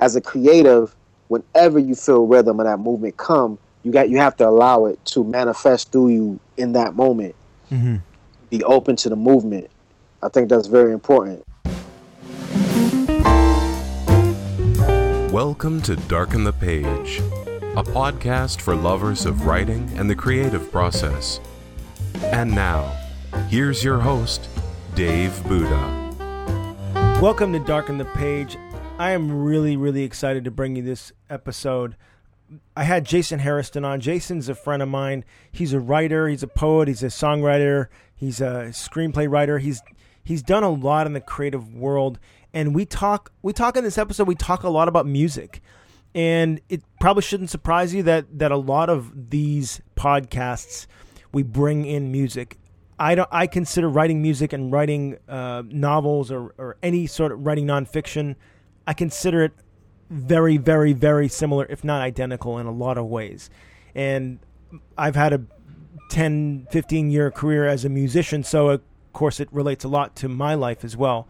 as a creative, whenever you feel rhythm and that movement come, you got you have to allow it to manifest through you in that moment. Mm-hmm. Be open to the movement. I think that's very important. Welcome to Darken the Page, a podcast for lovers of writing and the creative process. And now, here's your host, Dave Buddha. Welcome to Darken the Page. I am really, really excited to bring you this episode. I had Jason Hairston on. Jason's a friend of mine. He's a writer, he's a poet, he's a songwriter, he's a screenplay writer. He's he's done a lot in the creative world and we talk we talk in this episode we talk a lot about music and it probably shouldn't surprise you that that a lot of these podcasts we bring in music i don't i consider writing music and writing uh, novels or, or any sort of writing nonfiction i consider it very very very similar if not identical in a lot of ways and i've had a 10 15 year career as a musician so of course it relates a lot to my life as well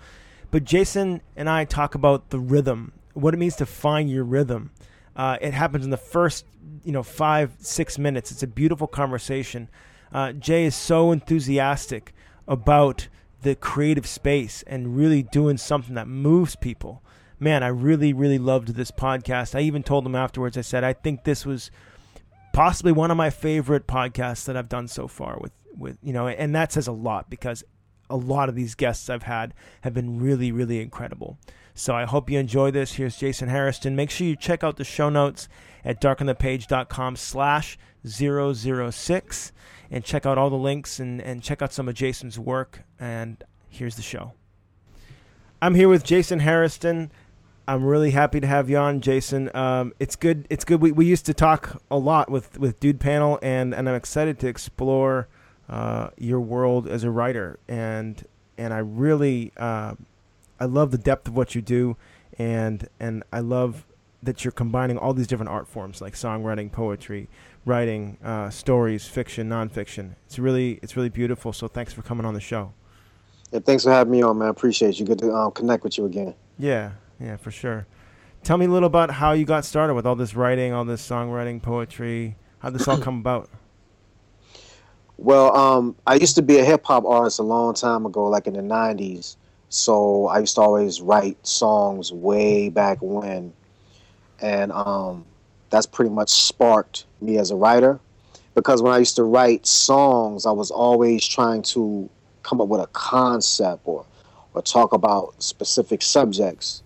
but Jason and I talk about the rhythm, what it means to find your rhythm. Uh, it happens in the first, you know, five six minutes. It's a beautiful conversation. Uh, Jay is so enthusiastic about the creative space and really doing something that moves people. Man, I really, really loved this podcast. I even told him afterwards. I said, I think this was possibly one of my favorite podcasts that I've done so far. With, with you know, and that says a lot because a lot of these guests I've had have been really, really incredible. So I hope you enjoy this. Here's Jason Hairston. Make sure you check out the show notes at darkenthepage.com slash 006 and check out all the links and, and check out some of Jason's work. And here's the show. I'm here with Jason Hairston. I'm really happy to have you on, Jason. Um, it's good. It's good. We, we used to talk a lot with, with Dude Panel, and, and I'm excited to explore uh, your world as a writer, and and I really uh, I love the depth of what you do, and and I love that you're combining all these different art forms like songwriting, poetry, writing, uh, stories, fiction, nonfiction. It's really it's really beautiful. So thanks for coming on the show. Yeah, thanks for having me on, man. I appreciate you. Good to um, connect with you again. Yeah, yeah, for sure. Tell me a little about how you got started with all this writing, all this songwriting, poetry. How did this all come about? Well, um, I used to be a hip hop artist a long time ago, like in the '90s. So I used to always write songs way back when, and um, that's pretty much sparked me as a writer. Because when I used to write songs, I was always trying to come up with a concept or or talk about specific subjects,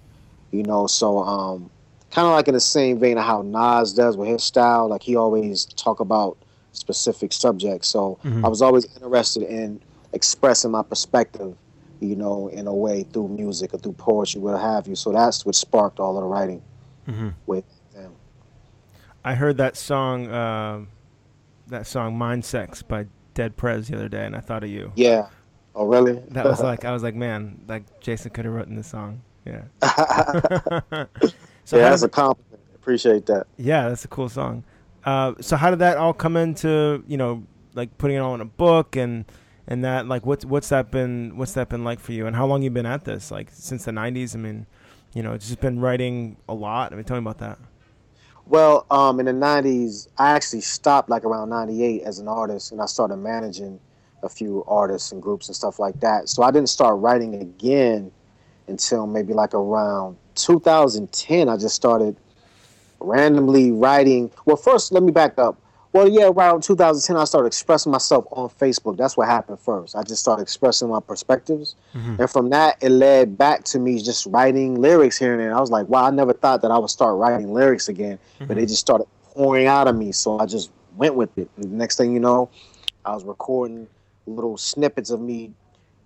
you know. So um, kind of like in the same vein of how Nas does with his style, like he always talk about specific subjects. So mm-hmm. I was always interested in expressing my perspective, you know, in a way through music or through poetry, what have you. So that's what sparked all of the writing mm-hmm. with them. I heard that song, uh, that song "Mind Sex" by Dead Prez the other day, and I thought of you. Yeah. Oh, really? that was like I was like, man, like Jason could have written this song. Yeah. so yeah, that's a compliment. Appreciate that. Yeah, that's a cool song. Uh, so how did that all come into you know like putting it all in a book and and that like what's what's that been what's that been like for you and how long you been at this like since the 90s i mean you know it's just been writing a lot i mean tell me about that well um, in the 90s i actually stopped like around 98 as an artist and i started managing a few artists and groups and stuff like that so i didn't start writing again until maybe like around 2010 i just started randomly writing. Well, first, let me back up. Well, yeah, around 2010, I started expressing myself on Facebook. That's what happened first. I just started expressing my perspectives. Mm-hmm. And from that, it led back to me just writing lyrics here and there. I was like, wow, I never thought that I would start writing lyrics again. Mm-hmm. But they just started pouring out of me. So I just went with it. And the next thing you know, I was recording little snippets of me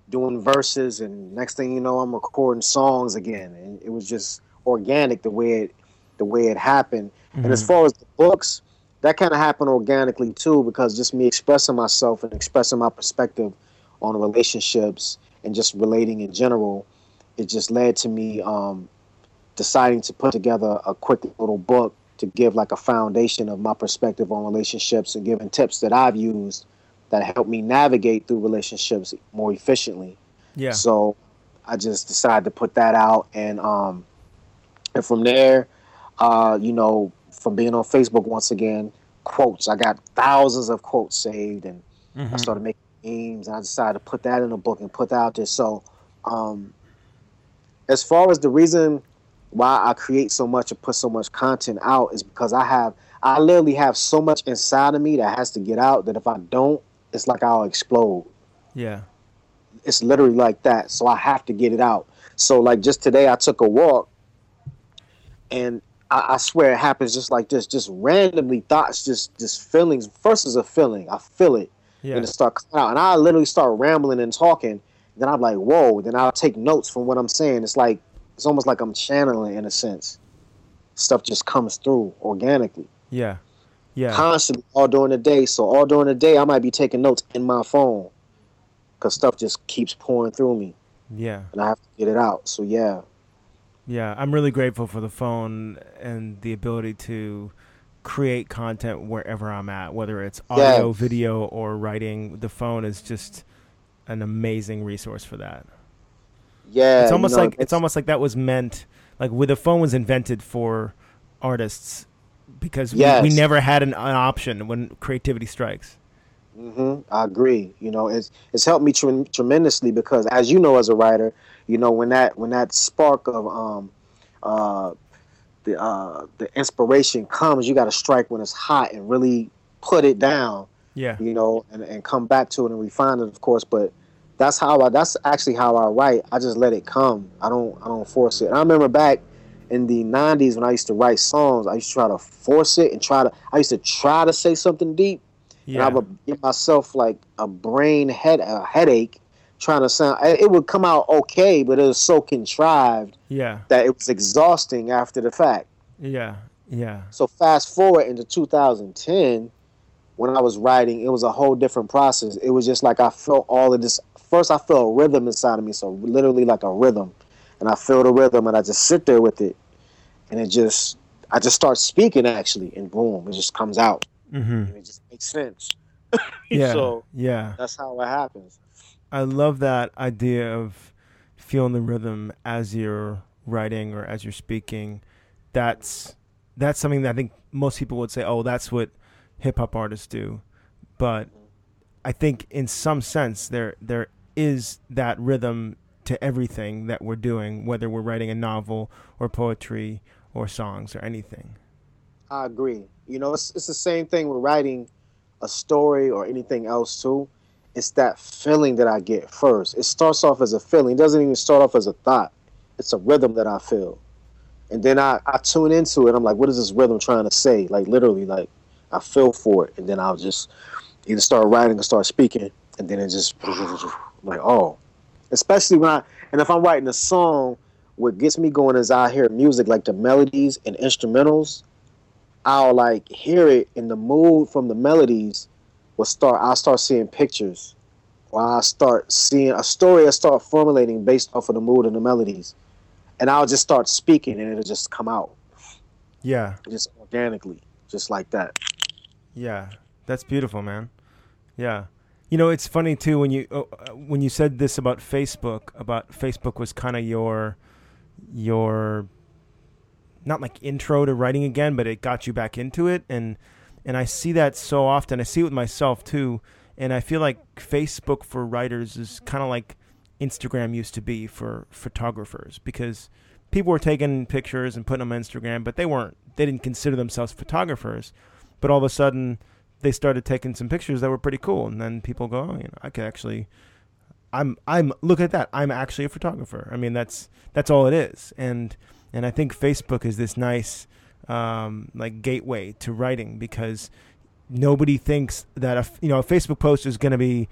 doing verses. And next thing you know, I'm recording songs again. And it was just organic the way it the way it happened. Mm-hmm. And as mm-hmm. far as the books, that kind of happened organically too, because just me expressing myself and expressing my perspective on relationships and just relating in general, it just led to me um, deciding to put together a quick little book to give like a foundation of my perspective on relationships and giving tips that I've used that helped me navigate through relationships more efficiently. Yeah. So I just decided to put that out and um, and from there, uh, you know, from being on Facebook once again, quotes. I got thousands of quotes saved, and mm-hmm. I started making memes. And I decided to put that in a book and put that out there. So, um, as far as the reason why I create so much and put so much content out is because I have I literally have so much inside of me that has to get out that if I don't, it's like I'll explode. Yeah. It's literally like that. So I have to get it out. So like just today I took a walk and I, I swear it happens just like this, just randomly thoughts, just just feelings. First is a feeling. I feel it. Yeah. And it start coming out. And I literally start rambling and talking. Then I'm like, whoa. Then I'll take notes from what I'm saying. It's like it's almost like I'm channeling in a sense. Stuff just comes through organically. Yeah. Yeah. Constantly all during the day. So all during the day I might be taking notes in my phone. Cause stuff just keeps pouring through me. Yeah. And I have to get it out. So yeah. Yeah, I'm really grateful for the phone and the ability to create content wherever I'm at, whether it's audio, yeah. video, or writing. The phone is just an amazing resource for that. Yeah, it's almost you know, like it's, it's, almost like that was meant like with the phone was invented for artists because we, yes. we never had an, an, option when creativity strikes. Mm-hmm. I agree. You know, it's it's helped me tre- tremendously because, as you know, as a writer, you know when that when that spark of um uh the uh the inspiration comes, you got to strike when it's hot and really put it down. Yeah. You know, and and come back to it and refine it, of course, but that's how I that's actually how I write. I just let it come. I don't I don't force it. And I remember back in the 90s when I used to write songs, I used to try to force it and try to I used to try to say something deep. Yeah. And I would give myself like a brain head a headache trying to sound it would come out okay, but it was so contrived yeah. that it was exhausting after the fact. Yeah. Yeah. So fast forward into 2010 when I was writing, it was a whole different process. It was just like I felt all of this first I felt a rhythm inside of me, so literally like a rhythm. And I feel the rhythm and I just sit there with it and it just I just start speaking actually and boom, it just comes out. Mm-hmm. it just makes sense. yeah. so yeah. That's how it happens. I love that idea of feeling the rhythm as you're writing or as you're speaking. That's that's something that I think most people would say, "Oh, that's what hip hop artists do." But I think in some sense there there is that rhythm to everything that we're doing, whether we're writing a novel or poetry or songs or anything. I agree. You know, it's it's the same thing with writing a story or anything else too it's that feeling that I get first. It starts off as a feeling. It doesn't even start off as a thought. It's a rhythm that I feel. And then I, I tune into it. I'm like, what is this rhythm trying to say? Like literally, like I feel for it. And then I'll just either start writing or start speaking. And then it just like, oh. Especially when I and if I'm writing a song, what gets me going is I hear music like the melodies and instrumentals. I'll like hear it in the mood from the melodies will start I'll start seeing pictures or I'll start seeing a story I start formulating based off of the mood and the melodies. And I'll just start speaking and it'll just come out. Yeah. Just organically. Just like that. Yeah. That's beautiful, man. Yeah. You know, it's funny too when you uh, when you said this about Facebook, about Facebook was kind of your your not like intro to writing again, but it got you back into it and and I see that so often. I see it with myself too, and I feel like Facebook for writers is kind of like Instagram used to be for photographers because people were taking pictures and putting them on Instagram, but they weren't. They didn't consider themselves photographers. But all of a sudden, they started taking some pictures that were pretty cool, and then people go, "Oh, you know, I could actually." I'm I'm look at that. I'm actually a photographer. I mean, that's that's all it is. And and I think Facebook is this nice um, like gateway to writing because nobody thinks that a you know a Facebook post is going to be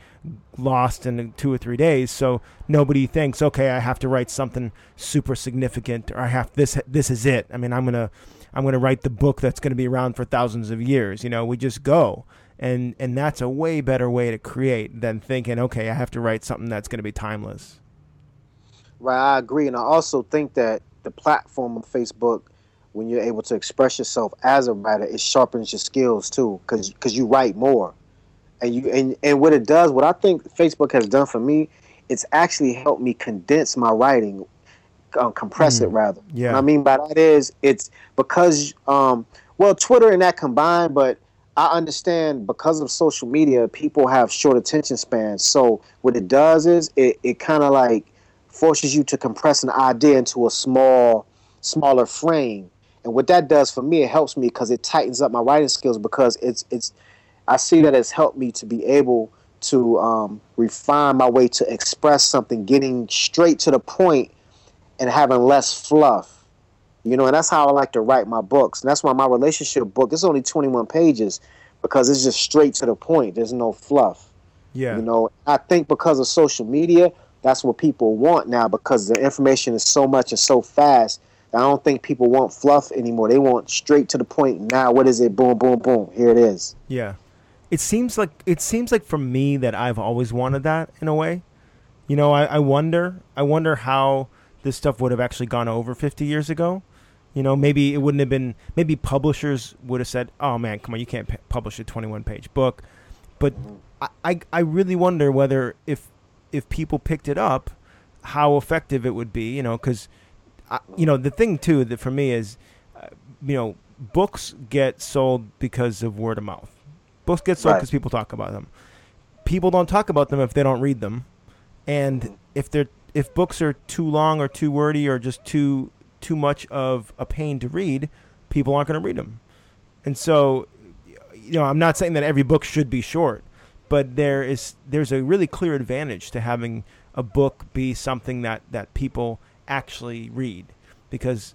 lost in two or three days. So nobody thinks, okay, I have to write something super significant, or I have this. This is it. I mean, I'm gonna I'm gonna write the book that's going to be around for thousands of years. You know, we just go. And, and that's a way better way to create than thinking, okay, I have to write something that's going to be timeless. Right, I agree, and I also think that the platform of Facebook when you're able to express yourself as a writer, it sharpens your skills too, because you write more, and you and and what it does, what I think Facebook has done for me, it's actually helped me condense my writing. Um, compress it rather. Yeah. What I mean by that is it's because um, well Twitter and that combined, but I understand because of social media, people have short attention spans. So what it does is it, it kind of like forces you to compress an idea into a small, smaller frame. And what that does for me, it helps me because it tightens up my writing skills because it's it's I see that it's helped me to be able to um, refine my way to express something, getting straight to the point and having less fluff. You know, and that's how I like to write my books. And that's why my relationship book is only 21 pages because it's just straight to the point. There's no fluff. Yeah. You know, I think because of social media, that's what people want now because the information is so much and so fast. I don't think people want fluff anymore. They want straight to the point. Now, what is it? Boom, boom, boom. Here it is. Yeah. It seems like it seems like for me that I've always wanted that in a way. You know, I, I wonder I wonder how this stuff would have actually gone over fifty years ago. You know, maybe it wouldn't have been. Maybe publishers would have said, "Oh man, come on, you can't p- publish a twenty-one page book." But I, I, I really wonder whether if if people picked it up, how effective it would be. You know, because you know the thing too that for me is, uh, you know, books get sold because of word of mouth. Books get sold Right. because people talk about them. People don't talk about them if they don't read them, and if they're if books are too long or too wordy or just too too much of a pain to read, people aren't going to read them. And so, you know, I'm not saying that every book should be short, but there is there's a really clear advantage to having a book be something that that people actually read because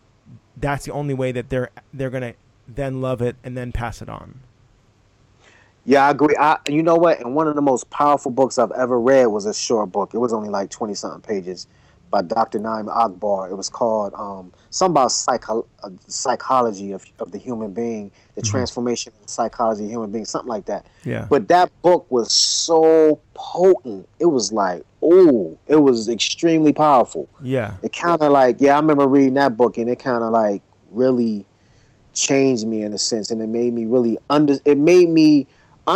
that's the only way that they're they're going to then love it and then pass it on. Yeah, I agree. I, you know what? And one of the most powerful books I've ever read was a short book. It was only like 20 something pages by Dr. Naim Akbar. It was called um, something about psycho- uh, psychology of, of the human being, the transformation of the psychology of the human being, something like that. Yeah. But that book was so potent. It was like, oh, it was extremely powerful. Yeah. It kind of like, yeah, I remember reading that book and it kind of like really changed me in a sense. And it made me really under, it made me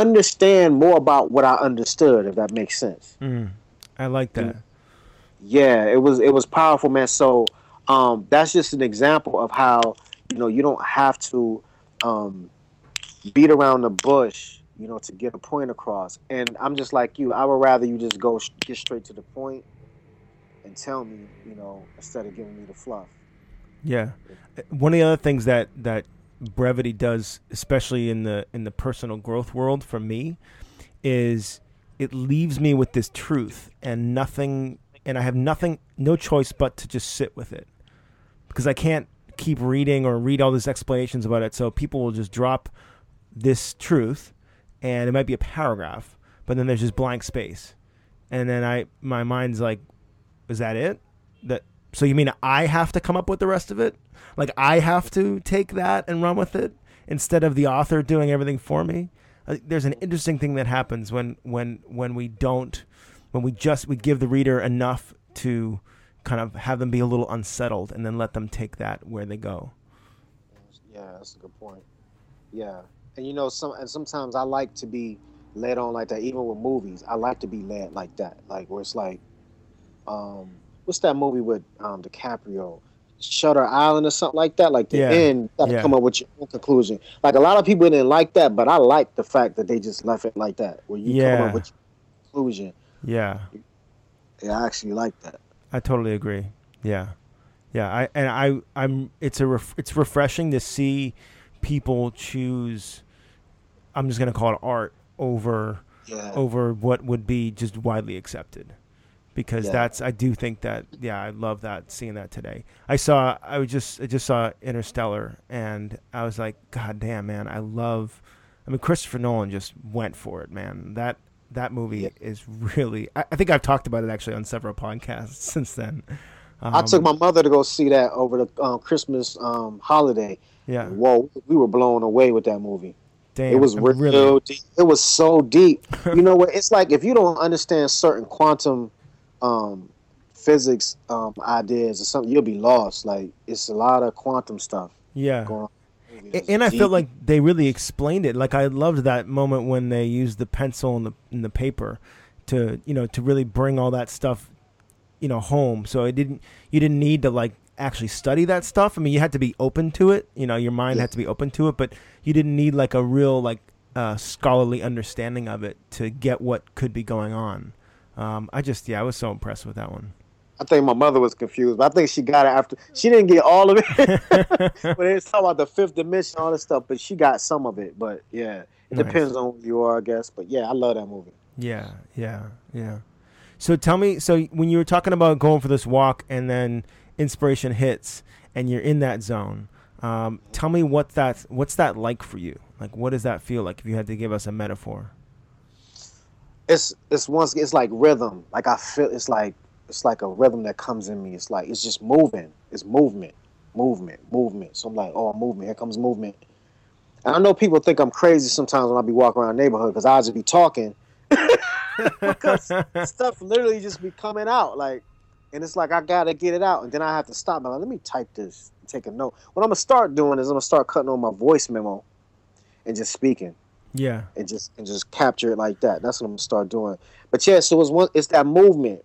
understand more about what I understood, if that makes sense. Mm. I like that. Yeah, it was, it was powerful, man. So um, that's just an example of how, you know, you don't have to um, beat around the bush, you know, to get a point across. And I'm just like you. I would rather you just go get straight to the point and tell me, you know, instead of giving me the fluff. Yeah. One of the other things that that brevity does, especially in the in the personal growth world for me, is it leaves me with this truth and nothing and I have nothing no choice but to just sit with it. Because I can't keep reading or read all these explanations about it. So people will just drop this truth and it might be a paragraph, but then there's just blank space. And then I my mind's like, is that it? That so you mean I have to come up with the rest of it? Like I have to take that and run with it instead of the author doing everything for me? Uh, There's an interesting thing that happens when when when we don't when we just we give the reader enough to kind of have them be a little unsettled and then let them take that where they go. Yeah, that's a good point. Yeah, and you know, some and sometimes I like to be led on like that. Even with movies, I like to be led like that, like where it's like, um, what's that movie with um DiCaprio, Shutter Island or something like that. Like the Yeah, end, you got to yeah. come up with your own conclusion. Like a lot of people didn't like that, but I like the fact that they just left it like that, where you come up with your conclusion. Yeah. Yeah, I actually like that. I totally agree. Yeah, yeah. I and I I'm. It's a ref, it's refreshing to see people choose. I'm just gonna call it art over Yeah, over what would be just widely accepted, because Yeah. that's I do think that yeah I love that seeing that today. I saw I was just I just saw Interstellar and I was like God damn man I love. I mean Christopher Nolan just went for it man. That that movie Yeah. is really. I, I think I've talked about it actually on several podcasts since then. I Um, took my mother to go see that over the um, Christmas um, holiday. yeah. Whoa, we were blown away with that movie. Damn, it was real really deep. It was so deep. you know what? It's like if you don't understand certain quantum um, physics um, ideas or something, you'll be lost. Like it's a lot of quantum stuff yeah. going on. A- And I felt like they really explained it. Like I loved that moment when they used the pencil and the and the paper to you know to really bring all that stuff you know home. So it didn't you didn't need to like actually study that stuff. I mean, you had to be open to it. You know, your mind Yeah. had to be open to it, but you didn't need like a real like uh, scholarly understanding of it to get what could be going on. Um, I just yeah, I was so impressed with that one. I think my mother was confused, but I think she got it after. She didn't get all of it, but it's talking about the fifth dimension, all this stuff. But she got some of it. But yeah, it Nice. depends on who you are, I guess. But yeah, I love that movie. Yeah, yeah, yeah. So tell me, so when you were talking about going for this walk and then inspiration hits and you're in that zone, um, tell me what that what's that like for you? Like, what does that feel like if you had to give us a metaphor? It's it's once it's like rhythm. Like I feel it's like it's like a rhythm that comes in me. It's like it's just moving. It's movement, movement, movement. So I'm like, oh, movement. Here comes movement. And I know people think I'm crazy sometimes when I be walking around neighborhood because I just be talking. because stuff literally just be coming out like and it's like i gotta get it out and then i have to stop and like, let me type this take a note what i'm gonna start doing is i'm gonna start cutting on my voice memo and just speaking Yeah, and just and just capture it like that that's what i'm gonna start doing but yeah so it's one it's that movement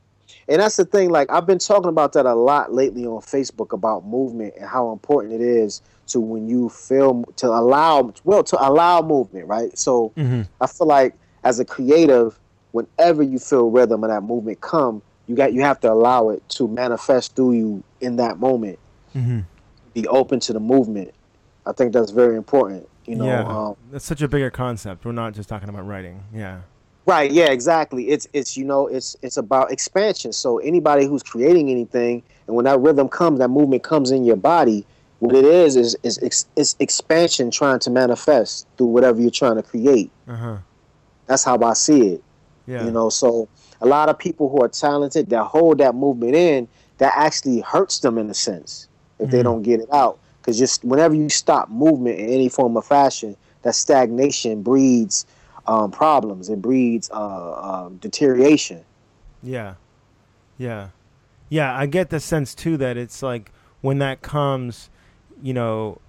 and that's the thing like i've been talking about that a lot lately on facebook about movement and how important it is to when you feel to allow well to allow movement right so mm-hmm. I feel like as a creative, whenever you feel rhythm and that movement come, you got you have to allow it to manifest through you in that moment. Mm-hmm. Be open to the movement. I think that's very important. You know, yeah, um, that's such a bigger concept. We're not just talking about writing. Yeah, right? Yeah, exactly. It's it's you know it's it's about expansion. So anybody who's creating anything, and when that rhythm comes, that movement comes in your body. What it is is is ex, it's expansion trying to manifest through whatever you're trying to create. uh huh. That's how I see it. Yeah, You know, so a lot of people who are talented that hold that movement in, that actually hurts them in a sense if they Mhm. don't get it out. Because just whenever you stop movement in any form of fashion, that stagnation breeds um, problems. It breeds uh, um, deterioration. Yeah. Yeah. Yeah, I get the sense too that it's like when that comes, you know,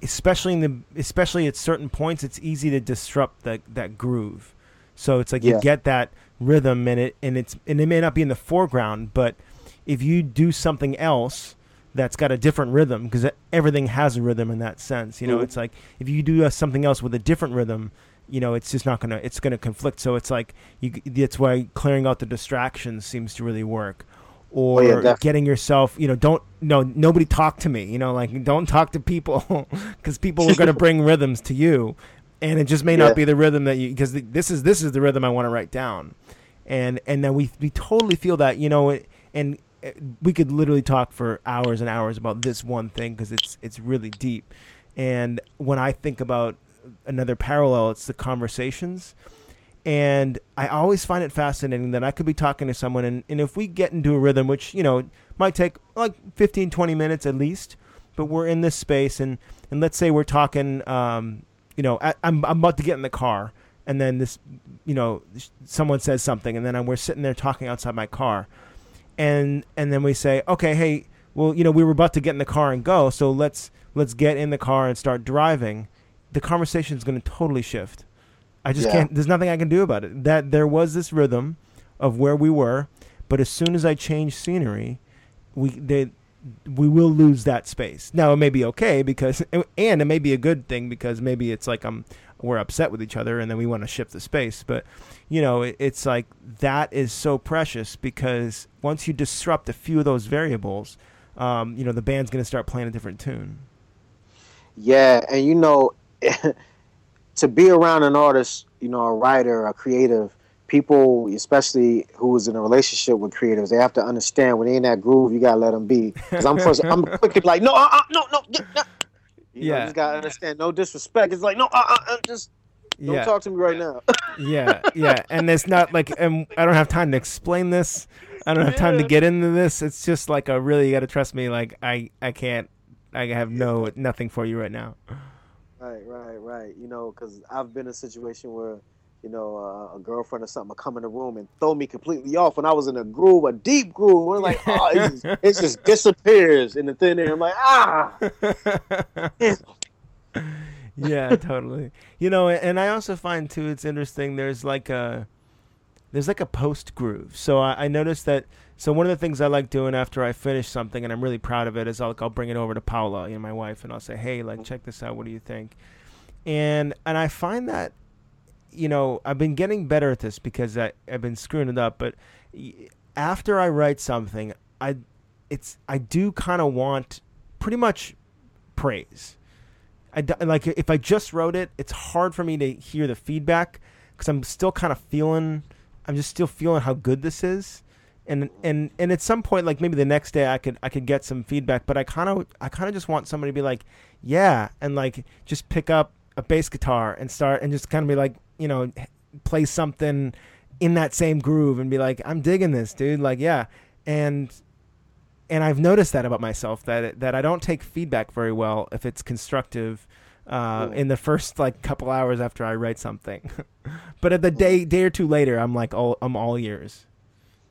especially in the especially at certain points it's easy to disrupt that that groove. So it's like you get that rhythm and it and it's and it may not be in the foreground, but if you do something else that's got a different rhythm because everything has a rhythm in that sense, you know, Mhm. it's like if you do uh, something else with a different rhythm, you know, it's just not gonna it's gonna conflict. So it's like you that's why clearing out the distractions seems to really work. Or Oh, yeah, getting yourself, you know, don't no nobody talk to me, you know, like don't talk to people because people are going to bring rhythms to you, and it just may Yeah. not be the rhythm that you because this is this is the rhythm I want to write down, and and then we we totally feel that, you know, and we could literally talk for hours and hours about this one thing because it's it's really deep, and when I think about another parallel, it's the conversations. And I always find it fascinating that I could be talking to someone, and, and if we get into a rhythm, which, you know, might take like 15, 20 minutes at least, but we're in this space, and, and let's say we're talking, um, you know, I, I'm, I'm about to get in the car, and then this, you know, someone says something, and then I'm, we're sitting there talking outside my car, and and then we say, okay, hey, well, you know, we were about to get in the car and go, so let's let's get in the car and start driving. The conversation is going to totally shift. I just Yeah. can't. There's nothing I can do about it. That there was this rhythm of where we were, but as soon as I change scenery, we they we will lose that space. Now it may be okay because, and it may be a good thing because maybe it's like I'm we're upset with each other and then we want to shift the space. But you know, it, it's like that is so precious because once you disrupt a few of those variables, um, you know, the band's going to start playing a different tune. Yeah, and you know, to be around an artist, you know, a writer, a creative, people, especially who is in a relationship with creatives, they have to understand when they in that groove, you gotta let them be. Because I'm first, I'm quick to be like, no, uh, uh, no, no, yeah. You know, Yeah. you just gotta understand, no disrespect. It's like, no, uh, uh, uh, just don't yeah. talk to me right now. yeah, yeah, and it's not like um, I don't have time to explain this. I don't have time to get into this. It's just like a really you got to trust me. Like I, I can't. I have no nothing for you right now. Right, right, right. You know, because I've been in a situation where, you know, uh, a girlfriend or something will come in the room and throw me completely off when I was in a groove, a deep groove. We're like, oh, it just, it just disappears in the thin air. I'm like, ah. yeah, totally. You know, and I also find too it's interesting. There's like a there's like a post groove. So I, I noticed that. So one of the things I like doing after I finish something and I'm really proud of it is I'll I'll bring it over to Paula, you know, my wife, and I'll say, hey, like check this out. What do you think? And and I find that, you know, I've been getting better at this because I I've been screwing it up. But after I write something, I it's I do kind of want pretty much praise. I like if I just wrote it, it's hard for me to hear the feedback because I'm still kind of feeling I'm just still feeling how good this is. And and and at some point, like maybe the next day, I could I could get some feedback. But I kind of I kind of just want somebody to be like, yeah, and like just pick up a bass guitar and start and just kind of be like, you know, play something in that same groove and be like, I'm digging this, dude. Like, yeah, and and I've noticed that about myself that that I don't take feedback very well if it's constructive uh, in the first like couple hours after I write something. but at the day day or two later, I'm like all I'm all ears.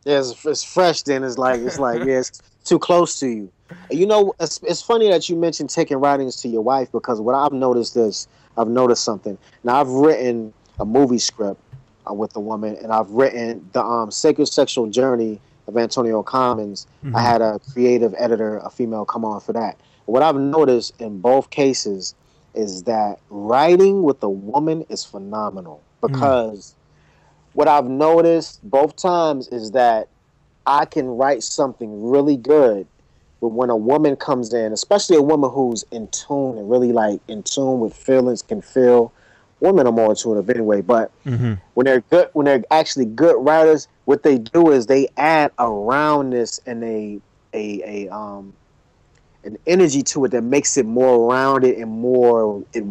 Yeah, it's, it's fresh. Then it's like it's like yeah, it's too close to you. You know, it's, it's funny that you mentioned taking writings to your wife because what I've noticed is I've noticed something. Now I've written a movie script uh, with a woman, and I've written the um, Sacred Sexual Journey of Antonio Commons. Mm-hmm. I had a creative editor, a female, come on for that. What I've noticed in both cases is that writing with a woman is phenomenal mm. because mm. what I've noticed both times is that I can write something really good, but when a woman comes in, especially a woman who's in tune and really like in tune with feelings, can feel. Women are more intuitive anyway, but mm-hmm. when they're good, when they're actually good writers, what they do is they add a roundness and a a a um an energy to it that makes it more rounded and more it,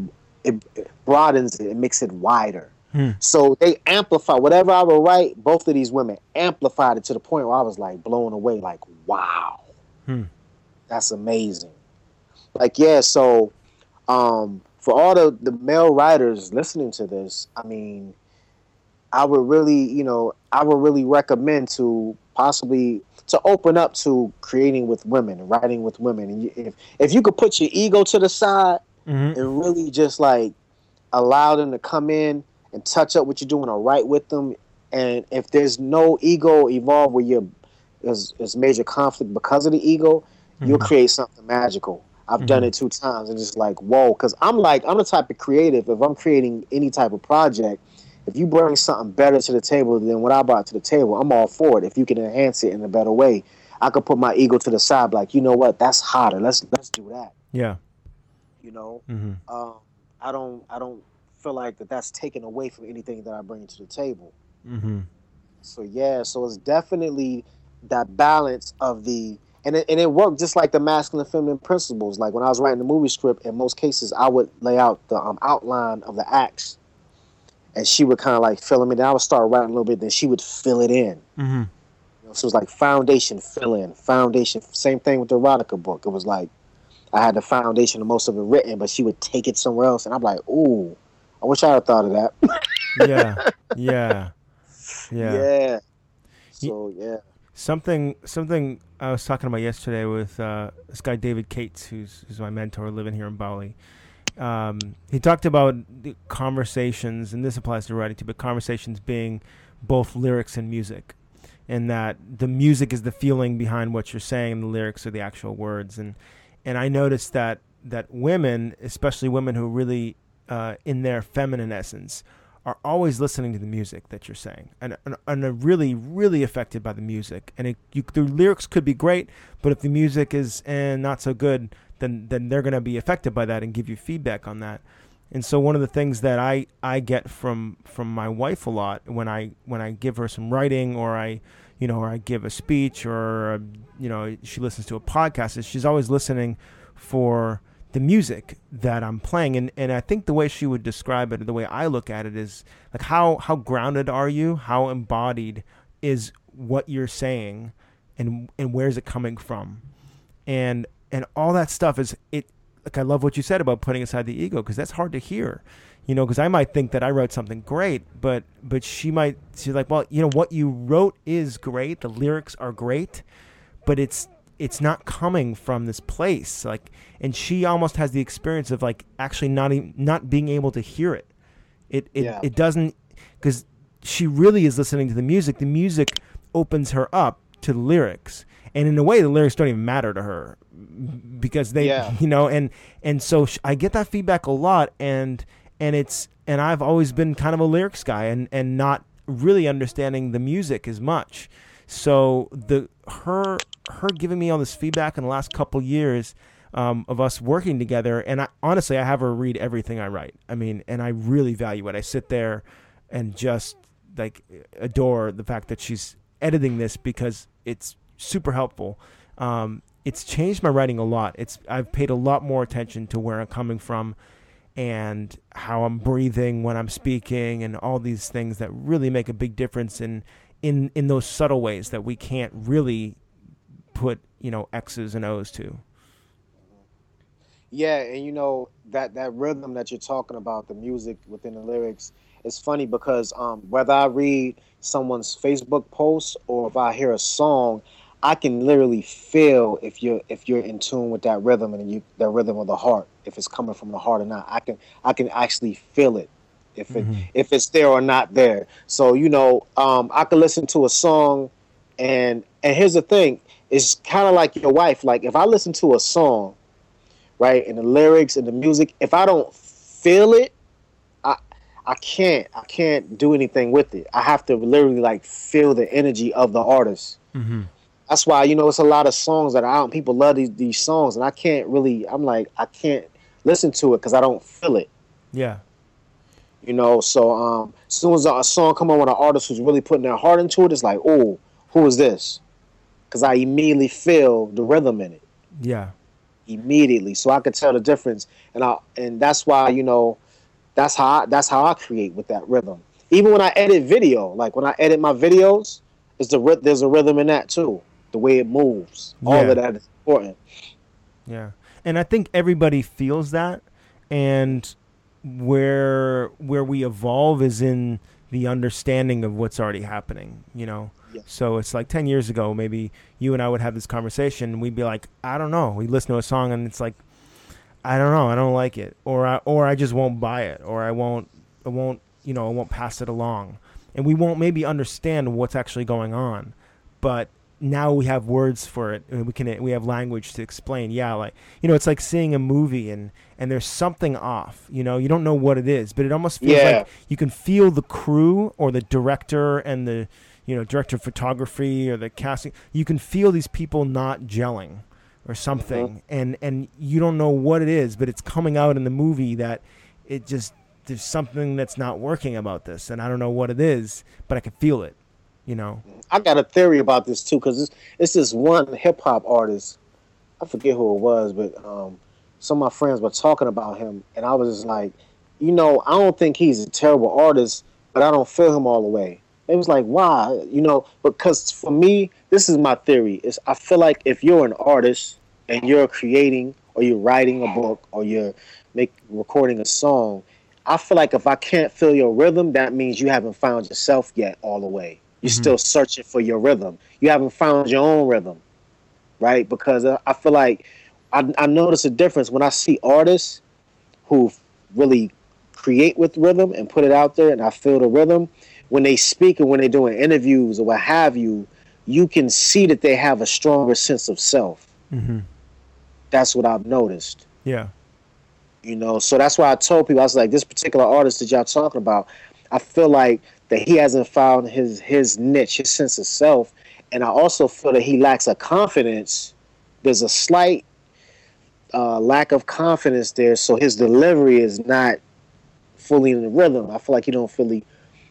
it broadens it, it makes it wider. Hmm. So they amplify whatever I would write. Both of these women amplified it to the point where I was like blown away. Like, wow, hmm. that's amazing. Like, yeah. So, um, for all the the male writers listening to this, I mean, I would really, you know, I would really recommend to possibly to open up to creating with women writing with women. And if if you could put your ego to the side mm-hmm. and really just like allow them to come in and touch up what you're doing or write with them, and if there's no ego evolved where you're there's, there's major conflict because of the ego, mm-hmm. you'll create something magical. I've mm-hmm. done it two times and just like whoa, because I'm like I'm the type of creative. If I'm creating any type of project, if you bring something better to the table than what I brought to the table, I'm all for it. If you can enhance it in a better way, I could put my ego to the side, like you know what, that's hotter. Let's let's do that. Yeah. You know, mm-hmm. um, I don't I don't feel like that that's taken away from anything that I bring to the table. Mm-hmm. So yeah, so it's definitely that balance of the and it, and it worked just like the masculine and feminine principles. Like when I was writing the movie script, in most cases, I would lay out the um, outline of the acts and she would kind of like fill them in. Then I would start writing a little bit, then she would fill it in. Mm-hmm. You know, so it was like foundation, fill in, foundation. Same thing with the erotica book. It was like I had the foundation of most of it written, but she would take it somewhere else, and I'm like, ooh, I wish I had thought of that. yeah, yeah, yeah, yeah. So yeah. Something, something I was talking about yesterday with uh, this guy David Cates, who's who's my mentor, living here in Bali um, he talked about conversations, and this applies to writing too, but conversations being both lyrics and music, and that the music is the feeling behind what you're saying, and the lyrics are the actual words. And and I noticed that that women, especially women who really uh, in their feminine essence, are always listening to the music that you're saying, and and, and are really really affected by the music. And it, you, the lyrics could be great, but if the music is eh, not so good, then then they're going to be affected by that and give you feedback on that. And so one of the things that I, I get from from my wife a lot when I when I give her some writing or I you know or I give a speech or you know she listens to a podcast is she's always listening for the music that I'm playing and, and I think the way she would describe it the way I look at it is like how how grounded are you how embodied is what you're saying and and where's it coming from and and all that stuff is it like I love what you said about putting aside the ego because that's hard to hear, you know. Because I might think that I wrote something great, but but she might she's like, well, you know, what you wrote is great, the lyrics are great, but it's it's not coming from this place, like, and she almost has the experience of like actually not even, not being able to hear it. It it, yeah. it doesn't because she really is listening to the music. The music opens her up to the lyrics, and in a way, the lyrics don't even matter to her because they, Yeah. you know, and and so sh- I get that feedback a lot, and and it's and I've always been kind of a lyrics guy, and and not really understanding the music as much. So the her her giving me all this feedback in the last couple years um, of us working together, and I, honestly, I have her read everything I write. I mean, and I really value it. I sit there and just like adore the fact that she's editing this because it's super helpful. Um, it's changed my writing a lot. It's I've paid a lot more attention to where I'm coming from and how I'm breathing when I'm speaking and all these things that really make a big difference in in in those subtle ways that we can't really put, you know, X's and O's to. Yeah, and you know that that rhythm that you're talking about, the music within the lyrics, it's funny because um, whether I read someone's Facebook post or if I hear a song, I can literally feel if you're if you're in tune with that rhythm and you that rhythm of the heart, if it's coming from the heart or not. I can I can actually feel it if it if it's there or not there. So you know, um, I can listen to a song, and and here's the thing: it's kind of like your wife. Like if I listen to a song right? And the lyrics and the music. If I don't feel it, I I can't I can't do anything with it. I have to literally like feel the energy of the artist. Mm-hmm. That's why you know it's a lot of songs that are out. People love these these songs, and I can't really. I'm like I can't listen to it because I don't feel it. Yeah. You know, so um, as soon as a song come on with an artist who's really putting their heart into it, it's like, oh, who is this? Because I immediately feel the rhythm in it. Yeah. immediately so i could tell the difference and i and that's why you know that's how I, that's how i create with that rhythm even when i edit video like when i edit my videos is the there's a rhythm in that too the way it moves all of that is important Yeah. And I think everybody feels that and where where we evolve is in the understanding of what's already happening, you know. Yeah. So it's like 10 years ago maybe you and I would have this conversation and we'd be like, I don't know. We listen to a song and it's like I don't know, I don't like it or I or I just won't buy it or I won't I won't, you know, I won't pass it along. And we won't maybe understand what's actually going on. But now we have words for it and we can we have language to explain. Yeah like you know it's like seeing a movie and and there's something off you know? You don't know what it is but it almost feels Yeah. like you can feel the crew or the director and the you know director of photography or the casting. You can feel these people not gelling or something mm-hmm. and and you don't know what it is but it's coming out in the movie that it just there's something that's not working about this and i don't know what it is but i can feel it you know. I got a theory about this too because it's, it's this one hip-hop artist. I forget who it was but um, some of my friends were talking about him and i was just like you know i don't think he's a terrible artist but i don't feel him all the way. It was like why? You know because for me this is my theory. Is i feel like if you're an artist and you're creating or you're writing a book or you're make recording a song i feel like if i can't feel your rhythm that means you haven't found yourself yet all the way you're still searching for your rhythm. You haven't found your own rhythm right? Because uh, i feel like I, I notice a difference when i see artists who really create with rhythm and put it out there and i feel the rhythm. When they speak and when they're doing interviews or what have you you can see that they have a stronger sense of self. Mm-hmm. that's what i've noticed. Yeah. You know so that's why i told people i was like this particular artist that y'all talking about i feel like that he hasn't found his his niche his sense of self. And i also feel that he lacks a confidence. There's a slight uh, lack of confidence there. So his delivery is not fully in the rhythm. I feel like he don't fully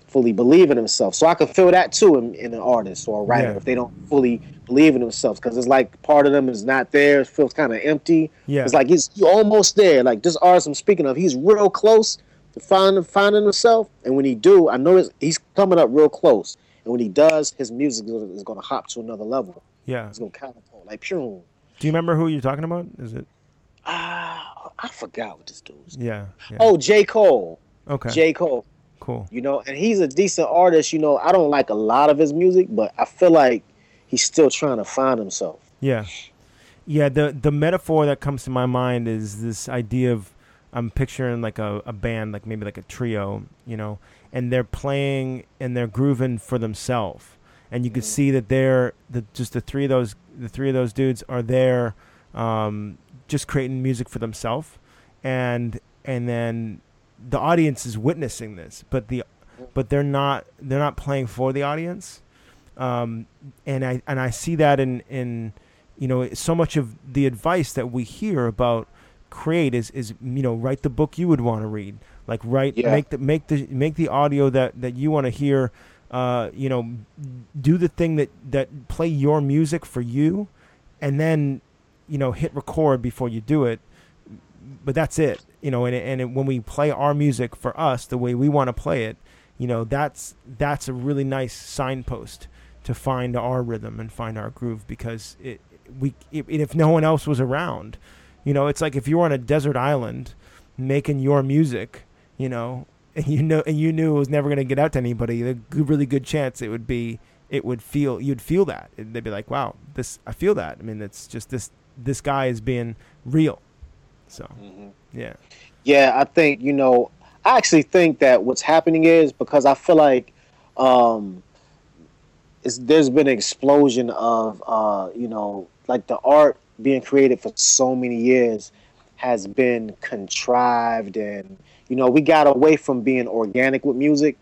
fully believe in himself. So i can feel that too in, in an artist or a writer Yeah. if they don't fully believe in themselves. Because it's like part of them is not there. It feels kind of empty. Yeah. it's like he's almost there. Like this artist I'm speaking of, he's real close to finding finding himself. And when he do, I notice he's coming up real close. And when he does, his music is, going to hop to another level. yeah It's going to catapult. Like, phew. Do you remember who you're talking about? Is it? Ah, I forgot what this dude's. Yeah. yeah. Oh, J. Cole. okay. J. Cole. cool. You know, and he's a decent artist. You know, I don't like a lot of his music, but I feel like he's still trying to find himself. Yeah. Yeah. The the metaphor that comes to my mind is this idea of I'm picturing like a, a band, like maybe like a trio, you know, and they're playing and they're grooving for themselves, and you can see that they're the just the three of those the three of those dudes are there, um, just creating music for themselves, and and then the audience is witnessing this, but the but they're not they're not playing for the audience, um, and I and I see that in in you know so much of the advice that we hear about create is is you know write the book you would want to read like write Yeah. make the make the make the audio that that you want to hear uh you know do the thing that that play your music for you and then you know hit record before you do it but that's it you know and and it, when we play our music for us the way we want to play it you know that's that's a really nice signpost to find our rhythm and find our groove because it we if, if no one else was around you know it's like if you were on a desert island making your music you know and you know and you knew it was never going to get out to anybody a good, really good chance it would be it would feel you'd feel that. They'd be like wow this i feel that. I mean it's just this this guy is being real. So yeah. Yeah, I think you know. I actually think that what's happening is because I feel like um, it's, there's been an explosion of uh, you know, like the art being created for so many years has been contrived, and you know, we got away from being organic with music,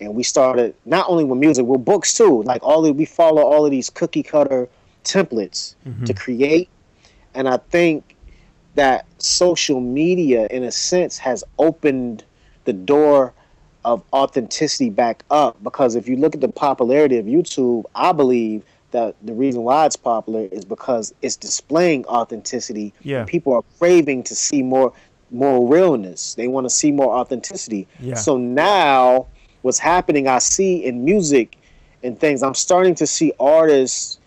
and we started not only with music, with books too. Like all of, we follow all of these cookie cutter templates mm-hmm. to create, and I think that social media in a sense has opened the door of authenticity back up. Because if you look at the popularity of YouTube, I believe that the reason why it's popular is because it's displaying authenticity. Yeah. People are craving to see more more realness. They want to see more authenticity. Yeah. So now what's happening I see in music and things, I'm starting to see artists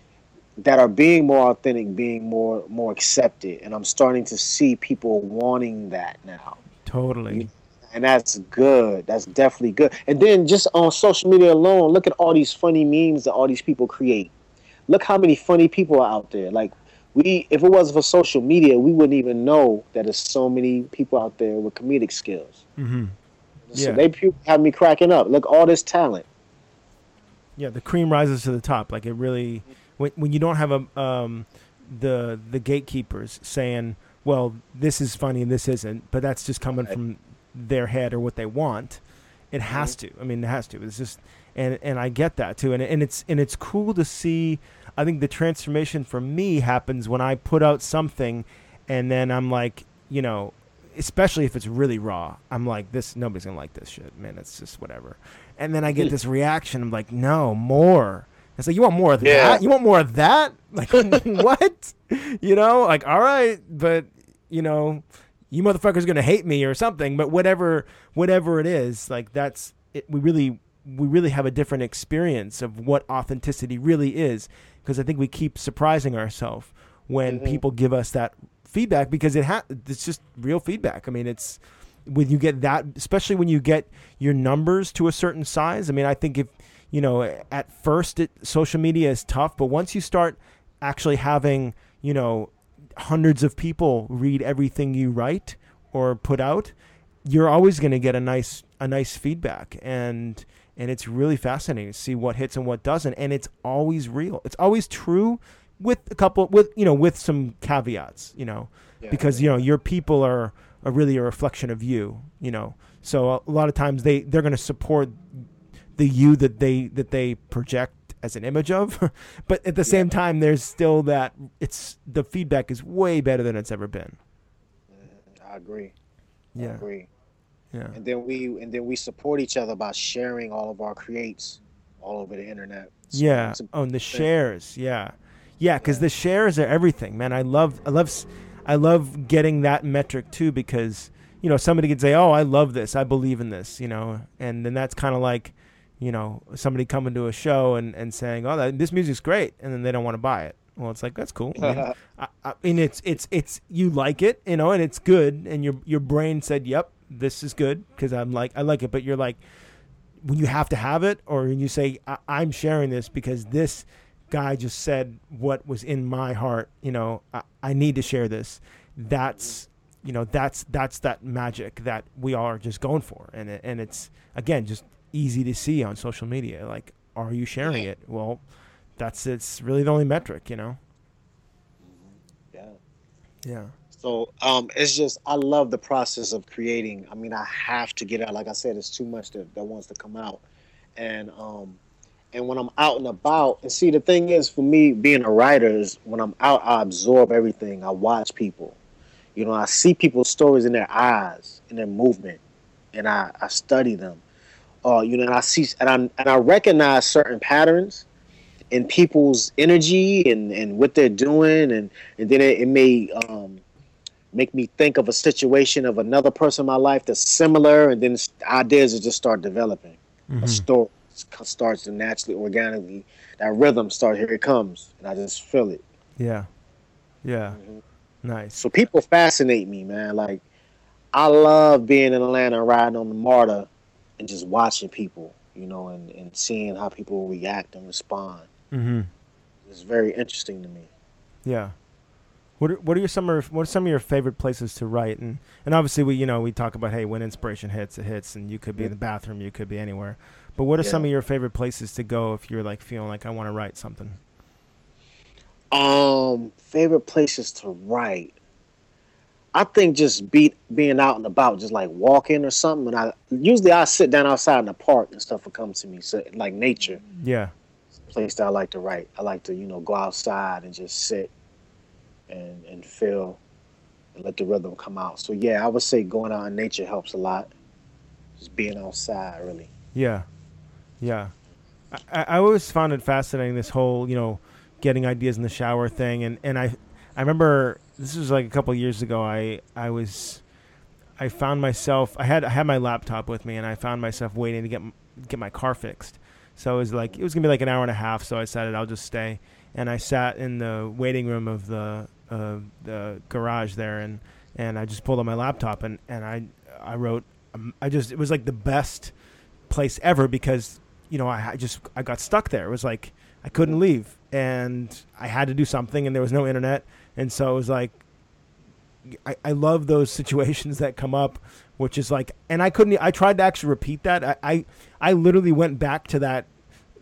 that are being more authentic, being more more accepted, and I'm starting to see people wanting that now, totally and that's good. That's definitely good. And then just on social media alone, look at all these funny memes that all these people create. Look how many funny people are out there. Like we, if it wasn't for social media, we wouldn't even know that there's so many people out there with comedic skills. mm-hmm. So they have me cracking up. Look, all this talent. Yeah, the cream rises to the top. Like it really, when when you don't have a um, the the gatekeepers saying, "Well, this is funny and this isn't," but that's just coming Right. from their head or what they want. It has to. I mean, it has to. It's just, and and I get that too. And and it's and it's cool to see. I think the transformation for me happens when I put out something, and then I'm like, you know, especially if it's really raw. I'm like, this nobody's gonna like this shit, man. It's just whatever. And then I get mm. this reaction. I'm like, no, more. It's like you want more of Yeah. that. You want more of that? Like what? You know, like all right, but you know, you motherfuckers gonna hate me or something. But whatever, whatever it is, like that's it. We really, we really have a different experience of what authenticity really is because I think we keep surprising ourselves when mm-hmm. people give us that feedback because it ha- it's just real feedback. I mean, it's when you get that, especially when you get your numbers to a certain size. I mean, I think if you know, at first, it social media is tough, but once you start actually having, you know, hundreds of people read everything you write or put out, you're always going to get a nice a nice feedback and and it's really fascinating to see what hits and what doesn't and it's always real. It's always true with a couple with you know with some caveats, you know, because you know your people are are really a reflection of you, you know. So a lot of times they they're going to support the you that they that they project as an image of, but at the same time there's still that it's the feedback is way better than it's ever been. Uh, I agree. yeah I Yeah. agree. Yeah. and then we and then we support each other by sharing all of our creates all over the internet. So Yeah. Oh, and the shares. Yeah. Yeah, because the shares are everything, man. I love, I love, s- I love getting that metric too because you know somebody could say, "Oh, I love this. I believe in this," you know, and then that's kind of like, you know, somebody coming to a show and and saying, "Oh, that, this music's great," and then they don't want to buy it. Well, it's like that's cool. I mean, I, I mean, it's it's it's you like it, you know, and it's good, and your your brain said, "Yep, this is good," because I'm like I like it, but you're like when you have to have it, or when you say I- I'm sharing this because this guy just said what was in my heart. You know, I, I need to share this. That's you know that's that's that magic that we all are just going for. And it, and it's again just easy to see on social media. Like are you sharing it? Well that's it's really the only metric you know? Mm-hmm. Yeah. yeah So um, it's just I love the process of creating. I mean, I have to get out. Like I said, it's too much that, that wants to come out, and um, and when I'm out and about, and see the thing is for me being a writer is when I'm out, I absorb everything. I watch people, you know, I see people's stories in their eyes, in their movement, and I I study them. Uh, you know, and I see and I and I recognize certain patterns in people's energy and and what they're doing, and and then it, it may um make me think of a situation of another person in my life that's similar, and then ideas just start developing. Mhm. A story starts to naturally, organically. That rhythm starts. Here it comes, and I just feel it. yeah yeah Mhm. nice So people fascinate me, man. Like I love being in Atlanta, riding on the MARTA, and just watching people, you know, and, and seeing how people react and respond. mm-hmm It's very interesting to me. Yeah. What are, what are your some of what are some of your favorite places to write and and obviously we you know we talk about hey when inspiration hits it hits and you could be in the bathroom you could be anywhere but what are some of your favorite places to go if you're like feeling like I want to write something Um, favorite places to write. I think just be being out and about, just like walking or something. And I usually I sit down outside in the park and stuff will come to me. So like nature, yeah place that I like to write. I like to you know go outside and just sit and and feel and let the rhythm come out. So yeah, I would say going out in nature helps a lot. Just being outside, really. yeah yeah I, I always found it fascinating this whole you know getting ideas in the shower thing and and I I remember this was like a couple years ago I I was I found myself I had I had my laptop with me and I found myself waiting to get get my car fixed. So it was like it was gonna be like an hour and a half. So I decided I'll just stay, and I sat in the waiting room of the uh, the garage there, and and I just pulled out my laptop and and I I wrote um, I just it was like the best place ever because you know I, I just I got stuck there. It was like I couldn't leave, and I had to do something, and there was no internet, and so it was like I, I love those situations that come up, which is like, and I couldn't. I tried to actually repeat that. I I, I literally went back to that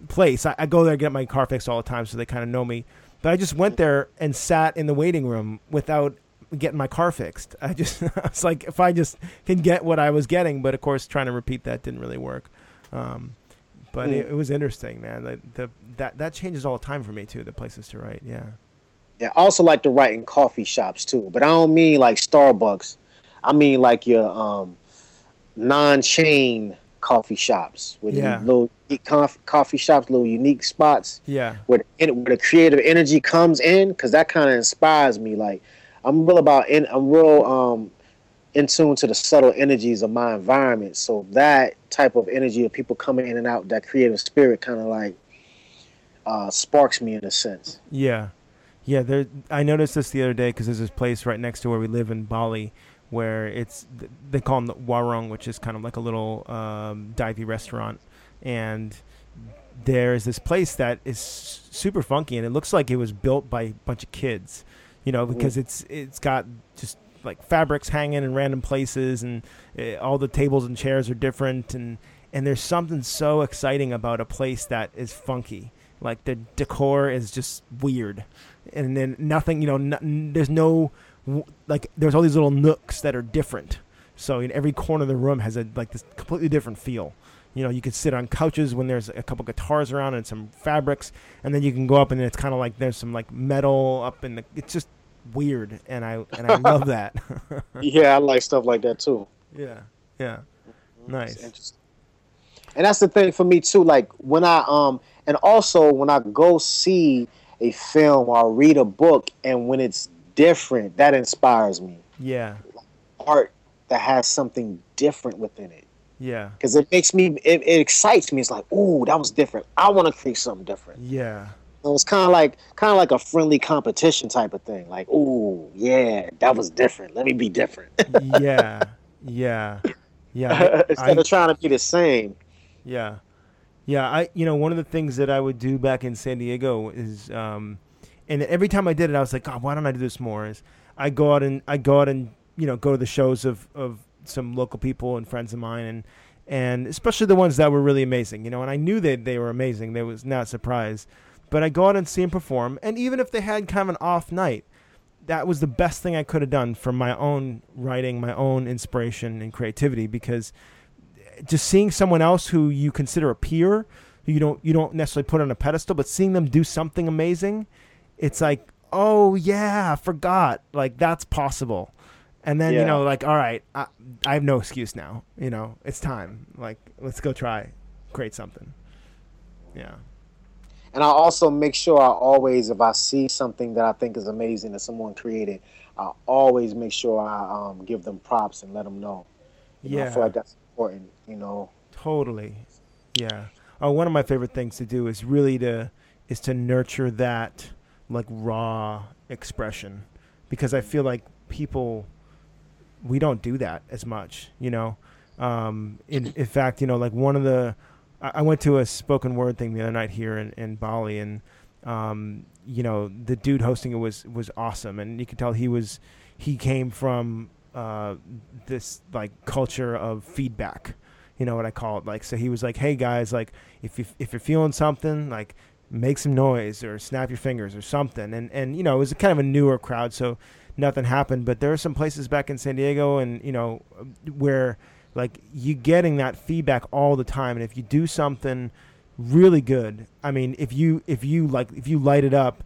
place. I, I go there get my car fixed all the time, so they kind of know me. But I just went there and sat in the waiting room without getting my car fixed. I just I was like, if I just can get what I was getting, but of course, trying to repeat that didn't really work. Um, but it, it was interesting, man. The, the that that changes all the time for me too. The places to write, yeah. Yeah, I also like to write in coffee shops too, but I don't mean like Starbucks. I mean like your um, non-chain coffee shops with Yeah. little unique coffee, coffee shops, little unique spots Yeah, where the, where the creative energy comes in, because that kind of inspires me. Like I'm real about, in, I'm real um, in tune to the subtle energies of my environment. So that type of energy of people coming in and out, that creative spirit, kind of like uh, sparks me in a sense. Yeah, yeah. There, I noticed this the other day because there's this place right next to where we live in Bali, where it's they call them the warung, which is kind of like a little um, divey restaurant, and there is this place that is super funky, and it looks like it was built by a bunch of kids, you know, because it's it's got just like fabrics hanging in random places, and uh, all the tables and chairs are different, and and there's something so exciting about a place that is funky. Like the decor is just weird. And then nothing you know n- there's no like there's all these little nooks that are different so in every corner of the room has a like this completely different feel you know you can sit on couches when there's a couple guitars around and some fabrics and then you can go up and it's kind of like there's some like metal up in the it's just weird and i and i love that yeah, I like stuff like that too. yeah yeah It's nice interesting. And that's the thing for me too. Like when I um and also when I go see a film or read a book and when it's different, that inspires me. yeah Art that has something different within it. yeah Because it makes me it, it excites me. It's like, ooh, that was different. I want to create something different. yeah So it's kind of like kind of like a friendly competition type of thing. Like, ooh, yeah, that was different. Let me be different. yeah yeah yeah Instead I- of trying to be the same. Yeah, yeah. I you know one of the things that I would do back in San Diego is, um, and every time I did it, I was like, God, why don't I do this more? Is I go out and I go out and you know go to the shows of of some local people and friends of mine and and especially the ones that were really amazing, you know. And I knew that they were amazing. They was not surprised, but I go out and see them perform, and even if they had kind of an off night, that was the best thing I could have done for my own writing, my own inspiration and creativity. Because eh, just seeing someone else who you consider a peer, who you don't you don't necessarily put on a pedestal, but seeing them do something amazing, it's like, oh yeah, I forgot, like that's possible. And then yeah. you know like all right I, I have no excuse now you know it's time. Like let's go try create something. Yeah. And i also make sure i always if i see something that i think is amazing that someone created i always make sure i um, give them props and let them know. You yeah know, i feel like that's important you know? Totally. Yeah. Oh one of my favorite things to do is really to is to nurture that like raw expression because i feel like people we don't do that as much, you know. Um, in in fact, you know, like one of the, I, went to a spoken word thing the other night here in, in Bali, and um, you know, the dude hosting it was was awesome, and you could tell he was he came from uh, this like culture of feedback. You know what I call it? Like, so he was like, "Hey guys, like, if you if you're feeling something, like, make some noise or snap your fingers or something." And and you know, it was kind of a newer crowd, so nothing happened. But there are some places back in San Diego, and you know, where like you getting that feedback all the time, and if you do something really good, I mean, if you if you like if you light it up,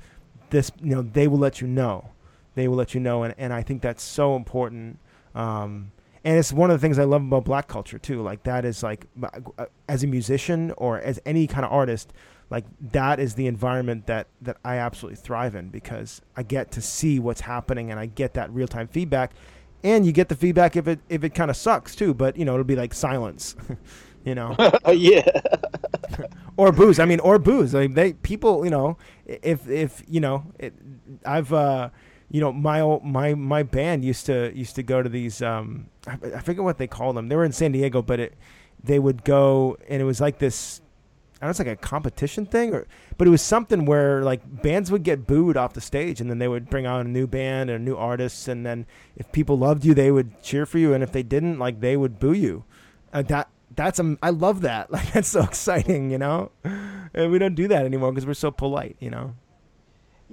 this you know they will let you know, they will let you know, and and I think that's so important. Um, and it's one of the things I love about black culture too. Like that is like uh, as a musician or as any kind of artist, like that is the environment that that I absolutely thrive in because I get to see what's happening and I get that real time feedback, and you get the feedback if it if it kind of sucks too. But you know it'll be like silence, you know. yeah. or boos. I mean, or boos. Like they people, you know, if if you know, it, I've. uh you know my old, my my band used to used to go to these um I, I forget what they call them. They were in San Diego, but it they would go and it was like this I don't know, it's like a competition thing, or but it was something where like bands would get booed off the stage, and then they would bring on a new band and new artists, and then if people loved you, they would cheer for you, and if they didn't, like they would boo you. Uh, that that's um, I love that. Like that's so exciting, you know. And we don't do that anymore because we're so polite, you know.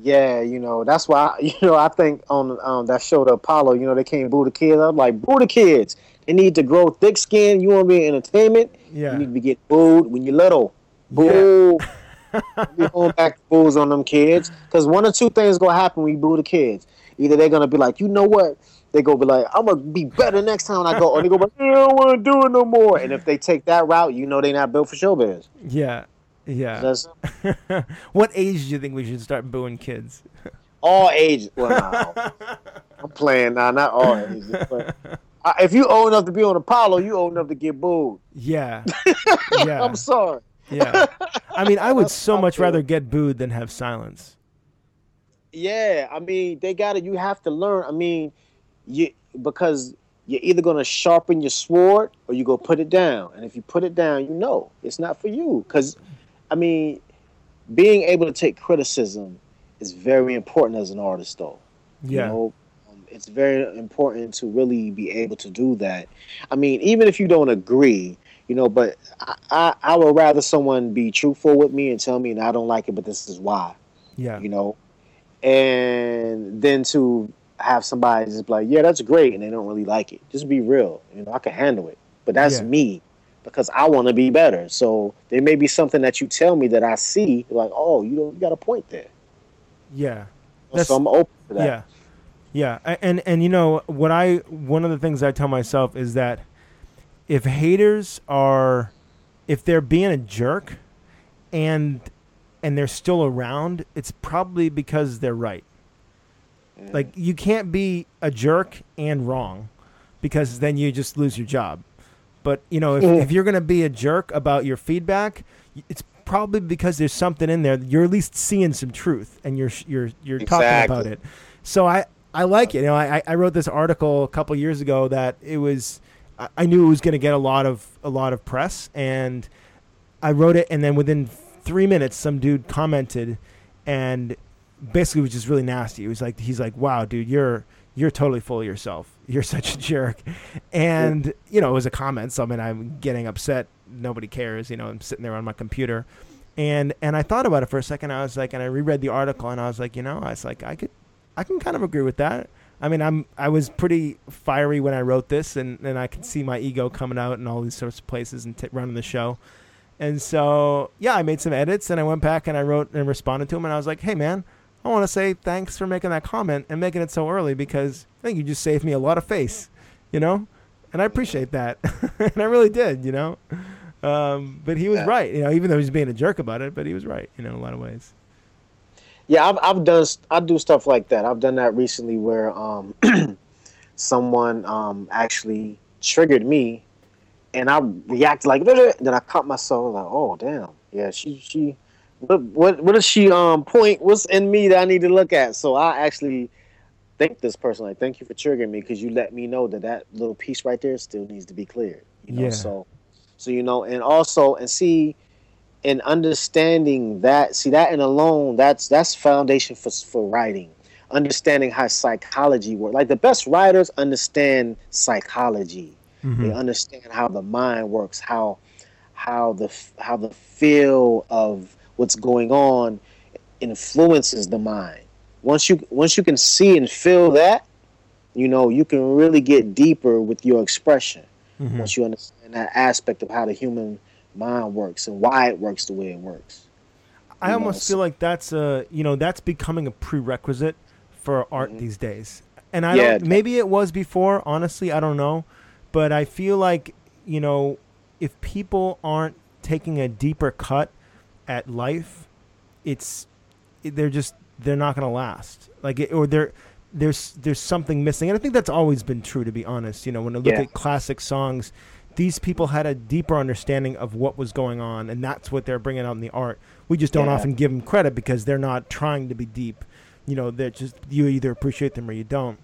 Yeah, you know that's why you know I think on um, that show the Apollo, you know they can't boo the kids. I'm like boo the kids. They need to grow thick skin. You want to be in entertainment? Yeah. You need to getting booed when you're little. Boo. Yeah. be going back to bulls on them kids. Because one or two things gonna happen when you boo the kids. Either they're gonna be like, you know what? They go be like, I'm gonna be better next time I go, or they go, like, I don't want to do it no more. And if they take that route, you know they're not built for showbiz. Yeah, yeah. what age do you think we should start booing kids? All ages. Well, nah, I'm playing now, not all ages. But if you old enough to be on Apollo, you old enough to get booed. Yeah, yeah. I'm sorry yeah. I mean, I would so much rather get booed than have silence. Yeah, I mean, they got it. You have to learn. I mean, you because you're either gonna sharpen your sword or you go put it down. And if you put it down, you know it's not for you. Because, I mean, being able to take criticism is very important as an artist, though. Yeah. You know, um, it's very important to really be able to do that. I mean, even if you don't agree, you know. But I, I, I would rather someone be truthful with me and tell me, and I don't like it, but this is why. Yeah. You know, and then to have somebody just be like, yeah, that's great, and they don't really like it. Just be real. You know, I can handle it, but that's yeah. me because I want to be better. So there may be something that you tell me that I see, like, oh, you know, you got a point there. Yeah. That's, so I'm open to that. Yeah. Yeah, and and you know what I one of the things I tell myself is that if haters are if they're being a jerk and and they're still around, it's probably because they're right. Mm. Like you can't be a jerk and wrong because then you just lose your job. But you know, if, mm. if you're going to be a jerk about your feedback, it's probably because there's something in there. You're at least seeing some truth, and you're you're you're exactly. talking about it. So I I like it. You know, I I wrote this article a couple years ago that it was I knew it was going to get a lot of a lot of press, and I wrote it, and then within three minutes, some dude commented, and basically was just really nasty. It was like he's like, "Wow, dude, you're you're totally full of yourself. You're such a jerk. And, you know, it was a comment. So, I mean, I'm getting upset. Nobody cares. You know, I'm sitting there on my computer. And, and I thought about it for a second. I was like, and I reread the article and I was like, you know, I was like, I could, I can kind of agree with that. I mean, I'm, I was pretty fiery when I wrote this and, and I could see my ego coming out in all these sorts of places and t- running the show. And so, yeah, I made some edits and I went back and I wrote and responded to him and I was like, hey, man, I want to say thanks for making that comment and making it so early because I think you just saved me a lot of face, you know? And I appreciate that. and I really did, you know? Um, but he was Yeah. right, you know, even though he's being a jerk about it, but he was right, you know, in a lot of ways. Yeah, I've I've done I do stuff like that. I've done that recently where um someone um actually triggered me and I reacted like then I caught myself like, oh damn. Yeah, she she what what what does she um point what's in me that I need to look at? So I actually thank this person like thank you for triggering me because you let me know that that little piece right there still needs to be cleared. You know, Yeah. so so you know, and also and see and understanding that see that and alone that's that's foundation for for writing. Understanding how psychology works like the best writers understand psychology. They understand how the mind works how how the how the feel of what's going on influences the mind. Once you once you can see and feel that you know you can really get deeper with your expression. Mhm. once you understand that aspect of how the human mind works and why it works the way it works. I almost know, feel like that's a you know that's becoming a prerequisite for art these days. And I Mm-hmm. Yeah. don't maybe it was before, honestly, I don't know, but I feel like, you know, if people aren't taking a deeper cut at life, it's they're just they're not going to last. Like it, or they're there's there's something missing. And I think that's always been true to be honest. You know, when I look Yeah. at classic songs, these people had a deeper understanding of what was going on and that's what they're bringing out in the art. We just don't Yeah. often give them credit because they're not trying to be deep. You know, they're just you either appreciate them or you don't.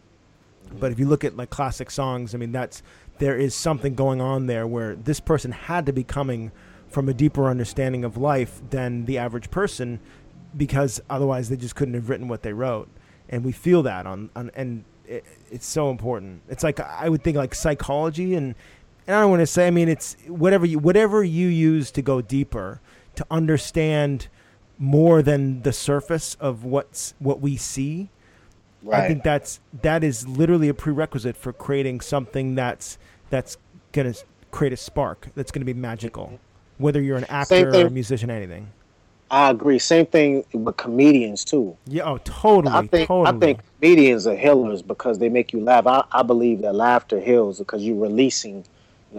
But if you look at like classic songs, I mean that's there is something going on there where this person had to be coming from a deeper understanding of life than the average person because otherwise they just couldn't have written what they wrote. And we feel that on, on and it, it's so important. It's like I would think like psychology and and I don't want to say I mean it's whatever you whatever you use to go deeper to understand more than the surface of what's what we see. I think that's that is literally a prerequisite for creating something that's that's gonna create a spark that's gonna be magical, whether you're an actor or a musician, anything. I agree. Same thing with comedians too. Yeah, oh, totally, I think totally. I think comedians are healers because they make you laugh. I, I believe that laughter heals because you're releasing,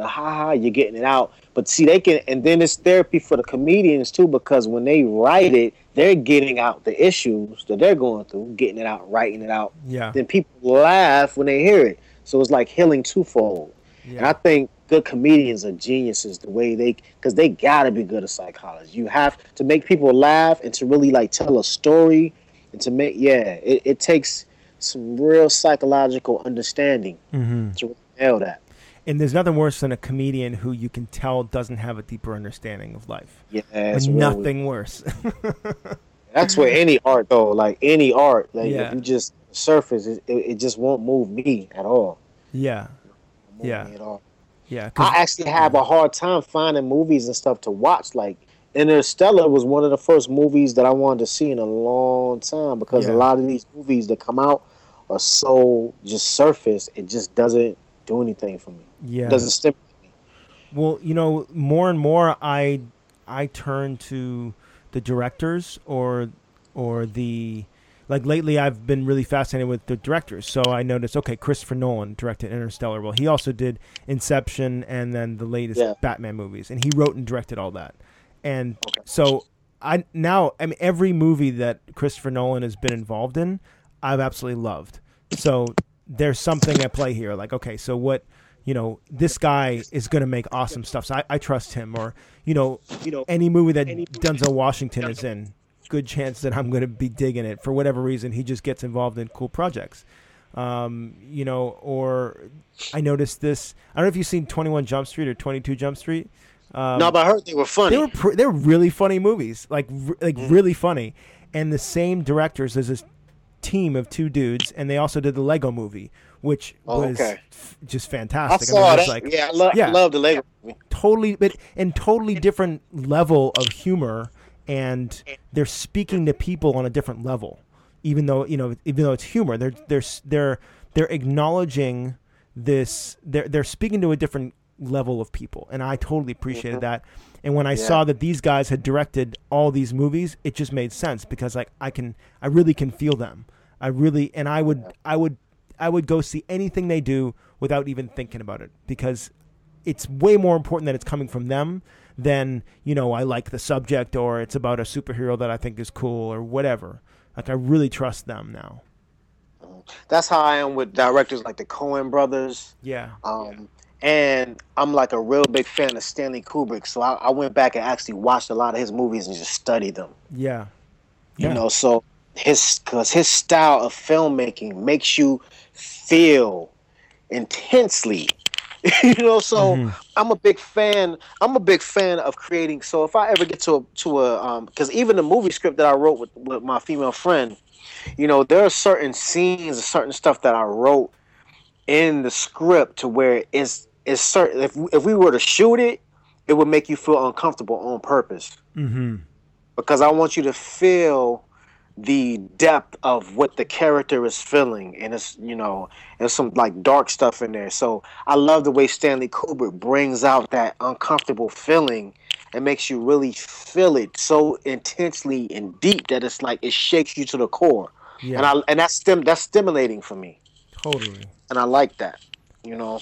ha ha, you're getting it out. But see, they can, and then it's therapy for the comedians too because when they write it, they're getting out the issues that they're going through, getting it out, writing it out. yeah, Then people laugh when they hear it, so it's like healing twofold. And I think good comedians are geniuses the way they because they gotta be good at psychology. You have to make people laugh and to really like tell a story and to make yeah, it, it takes some real psychological understanding hmm to nail that. And there's nothing worse than a comedian who you can tell doesn't have a deeper understanding of life. Yeah, And it's real- nothing worse. That's where any art though, like any art, like Yeah. if you just surface, it, it, just won't move me at all. yeah, Move Yeah. me at all. yeah. I actually have a hard time finding movies and stuff to watch. Like Interstellar was one of the first movies that I wanted to see in a long time because Yeah. a lot of these movies that come out are so just surface. It just doesn't do anything for me. Yeah. Doesn't stimulate me. Well, you know, more and more I I turn to the directors or or the like lately I've been really fascinated with the directors. So I noticed okay, Christopher Nolan directed Interstellar. Well, he also did Inception and then the latest Yeah. Batman movies and he wrote and directed all that. And Okay. so I now I mean every movie that Christopher Nolan has been involved in, I've absolutely loved. So there's something at play here. Like, okay, so what you know, this guy is going to make awesome stuff. So I, I trust him. Or you know, You know, any movie that Denzel Washington is in, good chance that I'm going to be digging it for whatever reason. He just gets involved in cool projects. Um, you know, or I noticed this. I don't know if you've seen 21 Jump Street or 22 Jump Street. Um, no, but I heard they were funny. they were pr- they were really funny movies, like r- like Mm. really funny. And the same directors. There's this team of two dudes, and they also did the Lego Movie, which Oh, was okay. f- just I fantastic. saw it was that. yeah, I, lo- yeah. love the Lego. totally, but and totally different level of humor, and they're speaking to people on a different level. Even though you know, even though it's humor, they're they're they're they're acknowledging this. They're they're speaking to a different level of people, and I totally appreciated mm-hmm. that. And when I Yeah. saw that these guys had directed all these movies, it just made sense because like I can, I really can feel them. I really, and I would, I would, I would go see anything they do without even thinking about it because it's way more important that it's coming from them than you know I like the subject or it's about a superhero that I think is cool or whatever. Like I really trust them now. That's how I am with directors like the Coen brothers. Yeah. Um, and I'm like a real big fan of Stanley Kubrick, so I, I went back and actually watched a lot of his movies and just studied them. Yeah. You know, so his because his style of filmmaking makes you feel intensely. you know, so Mhm. I'm a big fan. I'm a big fan of creating. So if I ever get to a to a um, because even the movie script that I wrote with with my female friend, you know, there are certain scenes, certain stuff that I wrote in the script to where it's it's certain. If if we were to shoot it, it would make you feel uncomfortable on purpose Mm-hmm. because I want you to feel the depth of what the character is feeling, and it's you know, there's some like dark stuff in there. So I love the way Stanley Kubrick brings out that uncomfortable feeling and makes you really feel it so intensely and deep that it's like it shakes you to the core, Yeah. and I and that's stim that's stimulating for me, totally. and I like that, you know.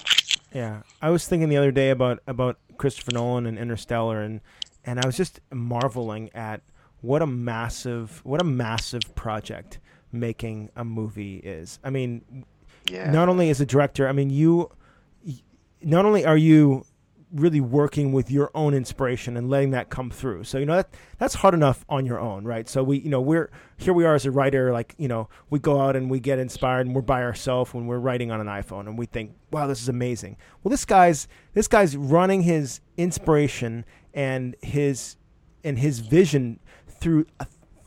Yeah, I was thinking the other day about about Christopher Nolan and Interstellar, and and I was just marveling at what a massive what a massive project making a movie is. I mean, Yeah. not only as a director, I mean you, not only are you really working with your own inspiration and letting that come through. So you know that that's hard enough on your own, right? So we, you know, we're here. We are as a writer, like you know, we go out and we get inspired, and we're by ourselves when we're writing on an iPhone, and we think, wow, this is amazing. Well, this guy's this guy's running his inspiration and his and his vision through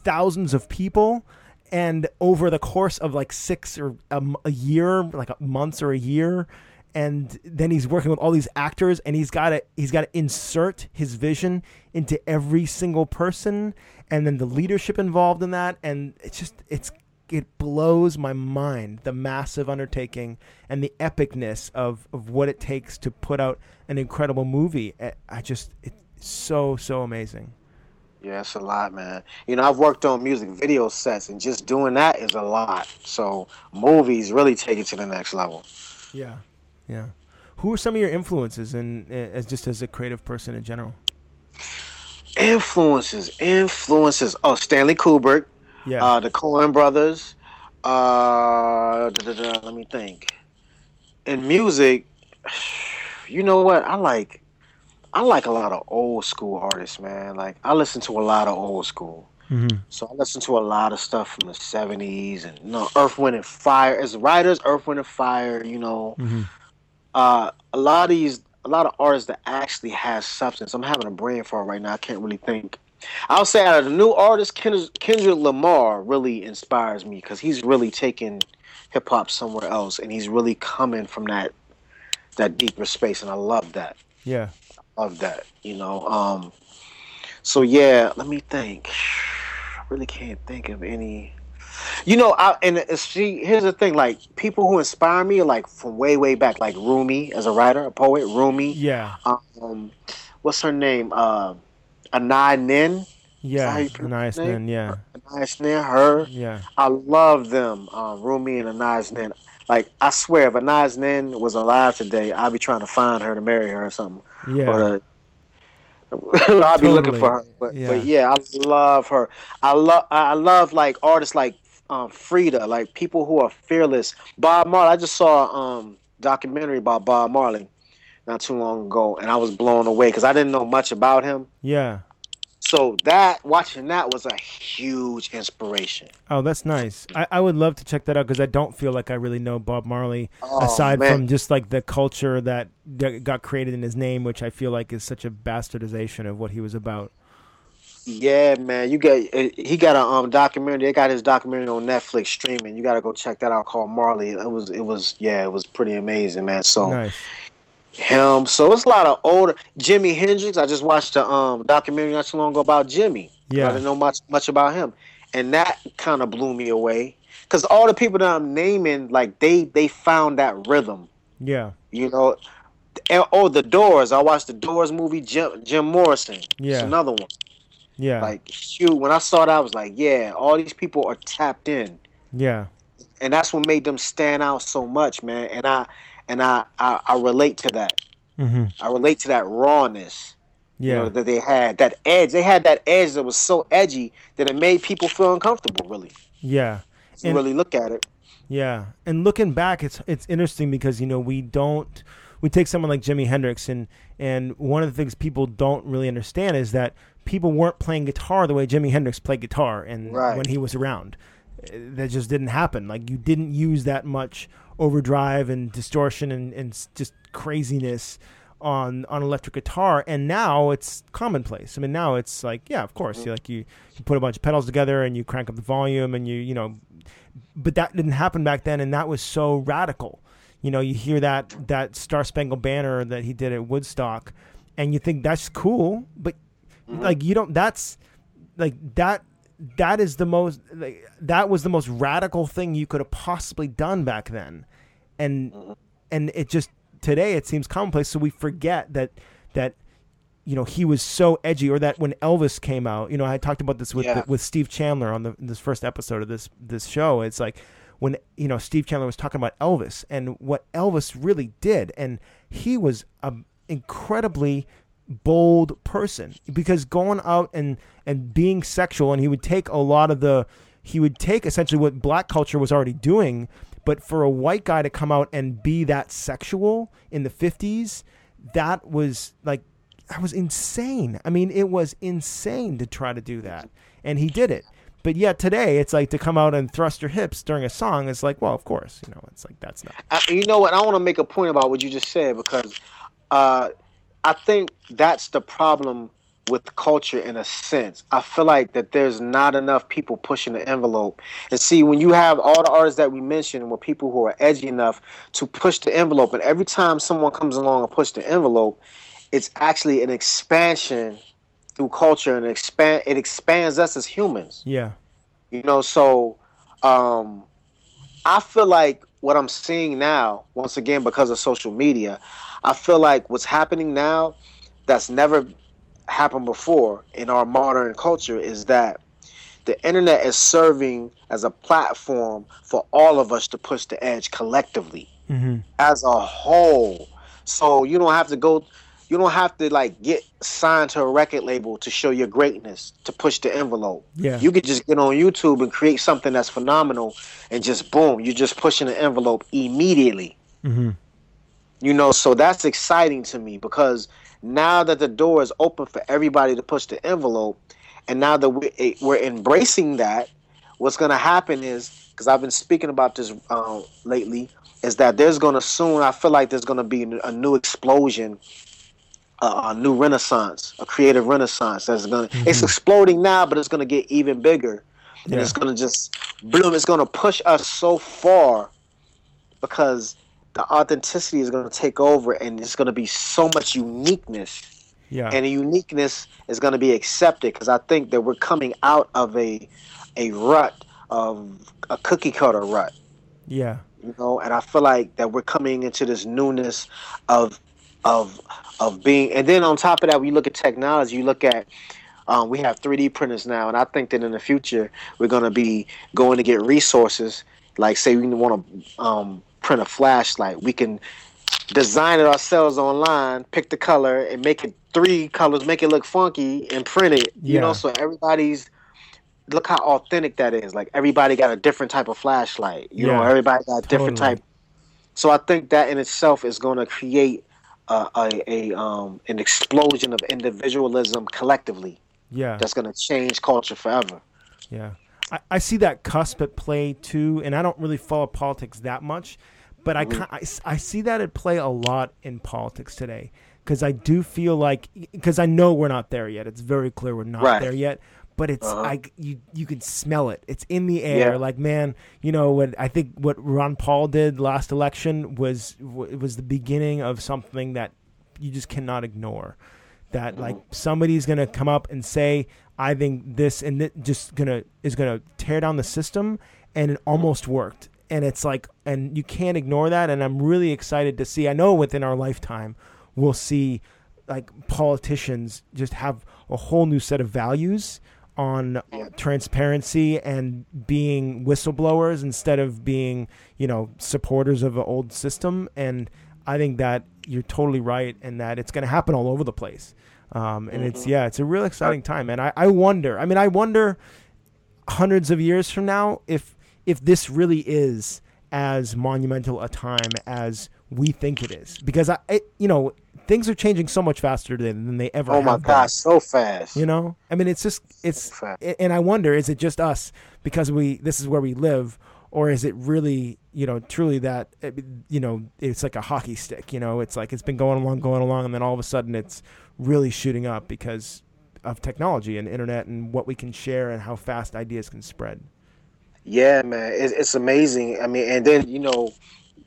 thousands of people and over the course of like six or a year like a months or a year and then he's working with all these actors and he's got to he's got to insert his vision into every single person and then the leadership involved in that and it's just it's it blows my mind the massive undertaking and the epicness of of what it takes to put out an incredible movie. I just it's so so amazing Yeah, it's a lot, man. You know, I've worked on music video sets, and just doing that is a lot. So movies really take it to the next level. Yeah, yeah. Who are some of your influences, and as just as a creative person in general? Influences, influences. Oh, Stanley Kubrick, Yeah, uh, the Coen Brothers. Uh, da, da, da, let me think. In music, you know what? I like, I like a lot of old school artists, man. Like I listen to a lot of old school. Mhm. So I listen to a lot of stuff from the '70s and you know, Earth, Wind, and Fire. As writers, Earth, Wind, and Fire. You know, Mhm. uh, a lot of these, a lot of artists that actually has substance. I'm having a brain fart right now. I can't really think. I'll say out of the new artists, Kendrick, Kendrick Lamar really inspires me because he's really taking hip hop somewhere else, and he's really coming from that that deeper space, and I love that. yeah. Love that. You know. Um. So yeah, let me think. I really can't think of any. You know, I and see, here's the thing: like people who inspire me are like from way, way back, like Rumi as a writer, a poet, Rumi. Yeah, Um, what's her name? Uh, Anai Nin. yeah. how you A pronounce nice his name? man. Yeah, Anai Nin. Her. yeah, I love them, uh, Rumi and Anais Nin. Like I swear, if Anais Nin was alive today, I'd be trying to find her to marry her or something. Yeah. But, uh, I'll be looking for her. But Yeah. yeah. but yeah, I love her. I love I love like artists like um, Frida, like people who are fearless. Bob Marley. I just saw um documentary about Bob Marley not too long ago, and I was blown away because I didn't know much about him. yeah. So that watching that was a huge inspiration. Oh, that's nice. I, I would love to check that out because I don't feel like I really know Bob Marley Oh, aside man. from just like the culture that, that got created in his name, which I feel like is such a bastardization of what he was about. Yeah, man, you got uh, he got a um documentary. They got his documentary on Netflix streaming. You got to go check that out. Called Marley. It was it was yeah, it was pretty amazing, man. So Nice. Him. So it's a lot of older Jimi Hendrix. I just watched a um documentary not too long ago about Jimi. Yeah. I didn't know much much about him, and that kind of blew me away. Cause all the people that I'm naming, like they they found that rhythm. Yeah. You know, and, oh the Doors. I watched the Doors movie. Jim Jim Morrison. It's Yeah. another one. Yeah. Like shoot, when I saw that, I was like, yeah, all these people are tapped in, yeah. and that's what made them stand out so much, man. And I and I I, I relate to that. hmm I relate to that rawness. you know, that they had that edge. They had that edge that was so edgy that it made people feel uncomfortable. Really, yeah. And- really look at it. Yeah, and looking back, it's it's interesting because you know we don't we take someone like Jimi Hendrix and and one of the things people don't really understand is that people weren't playing guitar the way Jimi Hendrix played guitar and Right. when he was around. That just didn't happen. Like you didn't use that much overdrive and distortion and, and just craziness on on electric guitar. And now it's commonplace. I mean now it's like yeah, of course, you mm. like you, you put a bunch of pedals together and you crank up the volume and you you know but that didn't happen back then and that was so radical. You know you hear that that star spangled banner that he did at woodstock and you think that's cool but mm-hmm. like you don't that's like that that is the most like, that was the most radical thing you could have possibly done back then and and it just today it seems commonplace so we forget that that you know he was so edgy or that when Elvis came out you know I talked about this with Yeah. with Steve Chandler on the this first episode of this this show it's like when you know Steve Chandler was talking about Elvis and what Elvis really did and he was a incredibly bold person. Because going out and and being sexual and he would take a lot of the he would take essentially what black culture was already doing but for a white guy to come out and be that sexual in the 50s that was like that was insane. I mean it was insane to try to do that. And he did it. But yet today it's like to come out and thrust your hips during a song it's like well of course you know it's like that's not I, you know what? I want to make a point about what you just said because uh, I think that's the problem with culture in a sense. I feel like that there's not enough people pushing the envelope. And see, when you have all the artists that we mentioned were people who are edgy enough to push the envelope, and every time someone comes along and push the envelope, it's actually an expansion through culture and expand it expands us as humans. yeah You know, so um, I feel like what I'm seeing now, once again, because of social media, I feel like what's happening now that's never happened before in our modern culture is that the internet is serving as a platform for all of us to push the edge collectively mm-hmm. as a whole. So you don't have to go you don't have to like get signed to a record label to show your greatness, to push the envelope. Yeah. You could just get on YouTube and create something that's phenomenal and just boom, you're just pushing the envelope immediately. Mm-hmm. You know, so that's exciting to me because now that the door is open for everybody to push the envelope, and now that we're, embracing that, what's going to happen is because I've been speaking about this um, lately, is that there's going to soon. I feel like there's going to be a new explosion, a new renaissance, a creative renaissance that's going. to It's mm-hmm. exploding now, but it's going to get even bigger, and Yeah. it's going to just bloom. It's going to push us so far because the authenticity is going to take over and it's going to be so much uniqueness yeah and the uniqueness is going to be accepted because i think that we're coming out of a a rut of a cookie cutter rut yeah you know and i feel like that we're coming into this newness of of of being and then on top of that when you look at technology you look at um, we have 3d printers now and i think that in the future we're going to be going to get resources like say we want to um, print a flashlight. We can design it ourselves online pick the color and make it three colors make it look funky and print it. You Yeah. know so everybody's look how authentic that is. Like everybody got a different type of flashlight. You know everybody got a different Totally. type. So i think that in itself is going to create a, a, a um an explosion of individualism collectively yeah that's going to change culture forever Yeah. I, I see that cusp at play too, and I don't really follow politics that much, But I, I, I see that at play a lot in politics today because I do feel like because I know we're not there yet. It's very clear we're not Right. there yet. But it's Uh-huh. I you you can smell it. It's in the air. Yeah. Like man, you know what I think what Ron Paul did last election was—it was the beginning of something that you just cannot ignore. That like somebody's gonna come up and say, I think this and it just gonna is gonna tear down the system, and it almost worked. And it's like, and you can't ignore that. And I'm really excited to see. I know within our lifetime, we'll see like politicians just have a whole new set of values on transparency and being whistleblowers instead of being, you know, supporters of an old system. And I think that you're totally right, and that it's going to happen all over the place. Um, and it's yeah, it's a real exciting time. And I, I wonder. I mean, I wonder hundreds of years from now if if this really is as monumental a time as we think it is because I, I you know things are changing so much faster than, than they ever Oh my gosh, so fast. You know, I mean, it's just it's, Fact. and I wonder, is it just us because we this is where we live, or is it really, you know, truly that, uh, you know, it's like a hockey stick. You know, it's like it's been going along, going along, and then all of a sudden it's really shooting up because of technology and internet and what we can share and how fast ideas can spread. Yeah, man, it, it's amazing. I mean, and then you know,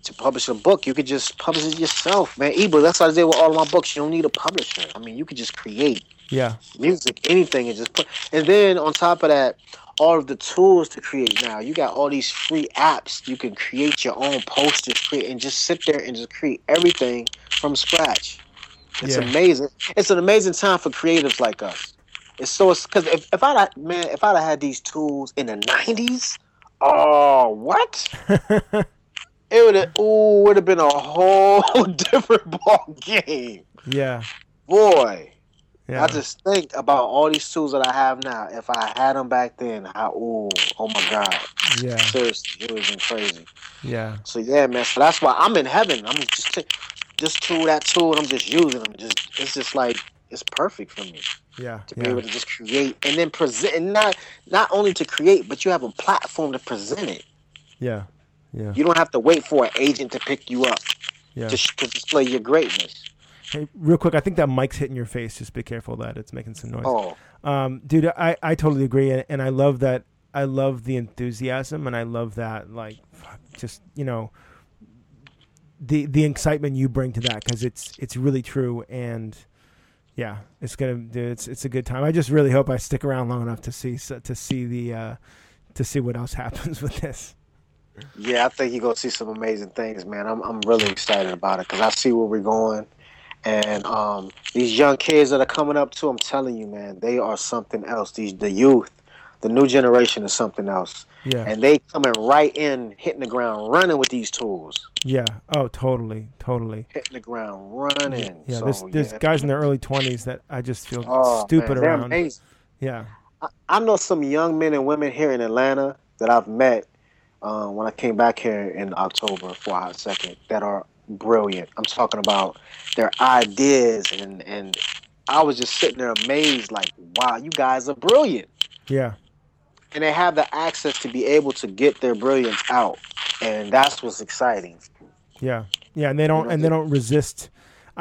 to publish a book, you could just publish it yourself, man. Ebook. That's what I did with all of my books. You don't need a publisher. I mean, you could just create Yeah, music, anything, and just put. And then on top of that, all of the tools to create now. You got all these free apps. You can create your own posters, create, and just sit there and just create everything from scratch. It's Yeah. amazing. It's an amazing time for creatives like us. It's so because if, if I'd had- man, if I'd have had these tools in the nineties, oh what? it would have ooh would have been a whole different ball game. yeah, Boy, yeah. I just think about all these tools that I have now. If I had them back then, how ooh, oh my god, yeah, seriously, it would have been crazy. yeah, So yeah, man. So that's why I'm in heaven. I'm just t- this tool, that tool, and I'm just using them. Just it's just like it's perfect for me yeah, to be yeah, able to just create and then present. And not not only to create, but you have a platform to present it. yeah, yeah, You don't have to wait for an agent to pick you up yeah. to, sh- to display your greatness. Hey, real quick, I think that mic's hitting your face. Just be careful of that it's making some noise. Oh, Um, dude, I, I totally agree, and, and I love that. I love the enthusiasm, and I love that, like, just you know, the the excitement you bring to that because it's it's really true, and yeah, it's gonna dude, it's it's a good time. I just really hope I stick around long enough to see to see the uh, to see what else happens with this. Yeah. I think you're gonna see some amazing things, man. I'm I'm really excited about it because I see where we're going. And um, these young kids that are coming up too, I'm telling you, man, they are something else. These the youth, the new generation is something else. Yeah, and they coming right in, hitting the ground, running with these tools, yeah. Oh, totally, totally. hitting the ground, running. Yeah, so, there's there's yeah. guys in their early twenties that I just feel Oh, stupid man, around. amazing. Yeah, I, I know some young men and women here in Atlanta that I've met uh, when I came back here in October for a hot second that are brilliant. I'm talking about their ideas and and I was just sitting there amazed, like, wow, you guys are brilliant. yeah, And they have the access to be able to get their brilliance out. And that's what's exciting. Yeah, yeah, and they don't and they don't resist.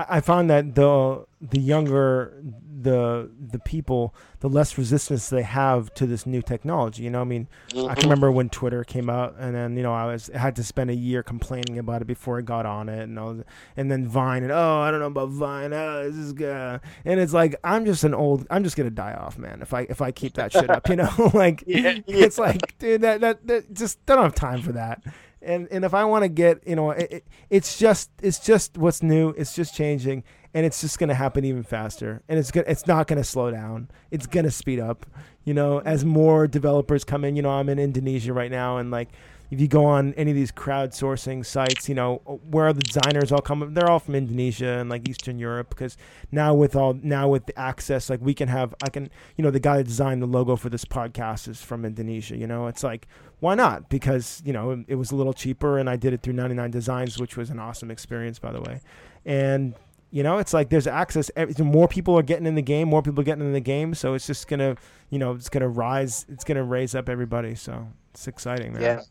I, I found that the the younger the the people, the less resistance they have to this new technology. You know, I mean, I Mhm. can remember when Twitter came out, and then you know I was I had to spend a year complaining about it before I got on it, and I was, and then Vine, and oh I don't know about Vine, oh this is good, and it's like I'm just an old, I'm just gonna die off, man. If I if I keep that shit up, you know, like Yeah, it's like dude that, that that just don't have time for that. And and if I want to get you know it, it, it's just it's just what's new, it's just changing, and it's just gonna happen even faster, and it's gonna it's not gonna slow down, it's gonna speed up, you know, as more developers come in. You know, I'm in Indonesia right now, and like if you go on any of these crowdsourcing sites, you know, where the designers all come, from, they're all from Indonesia and like Eastern Europe. Because now with all now with the access, like we can have, I can, you know, the guy that designed the logo for this podcast is from Indonesia. You know, it's like why not? Because you know it, it was a little cheaper, and I did it through 99 Designs, which was an awesome experience, by the way. And you know, it's like there's access. More people are getting in the game. More people are getting in the game. So it's just gonna, you know, it's gonna rise. It's gonna raise up everybody. So it's exciting, man. Yeah.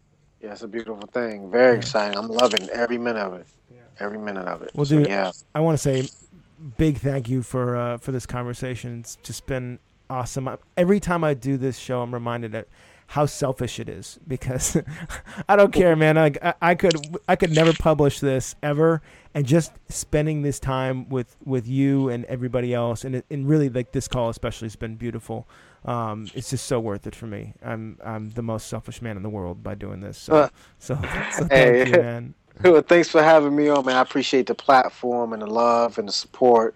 Yeah, it's a beautiful thing. Very yeah. exciting. I'm loving every minute of it. Yeah. Every minute of it. Well, so, dude, yeah. I want to say big thank you for uh, for this conversation. It's just been awesome. Every time I do this show, I'm reminded that how selfish it is because I don't care, man. Like I, I, could I could never publish this ever, and just spending this time with with you and everybody else, and and really like this call especially has been beautiful. Um, it's just so worth it for me. I'm I'm the most selfish man in the world by doing this. So uh, so, so thank hey. you, man. Well, thanks for having me on, man. I appreciate the platform and the love and the support.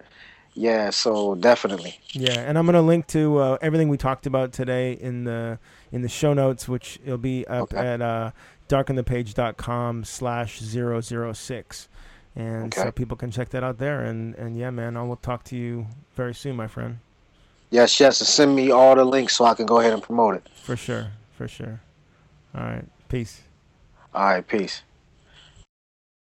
Yeah, so definitely. Yeah, and I'm gonna link to uh, everything we talked about today in the in the show notes, which it'll be up okay. at uh, darkenthepage.com slash 006. And okay. so people can check that out there. And, and yeah, man, I will talk to you very soon, my friend. Yes, yes. And send me all the links so I can go ahead and promote it. For sure. For sure. All right. Peace. All right. Peace.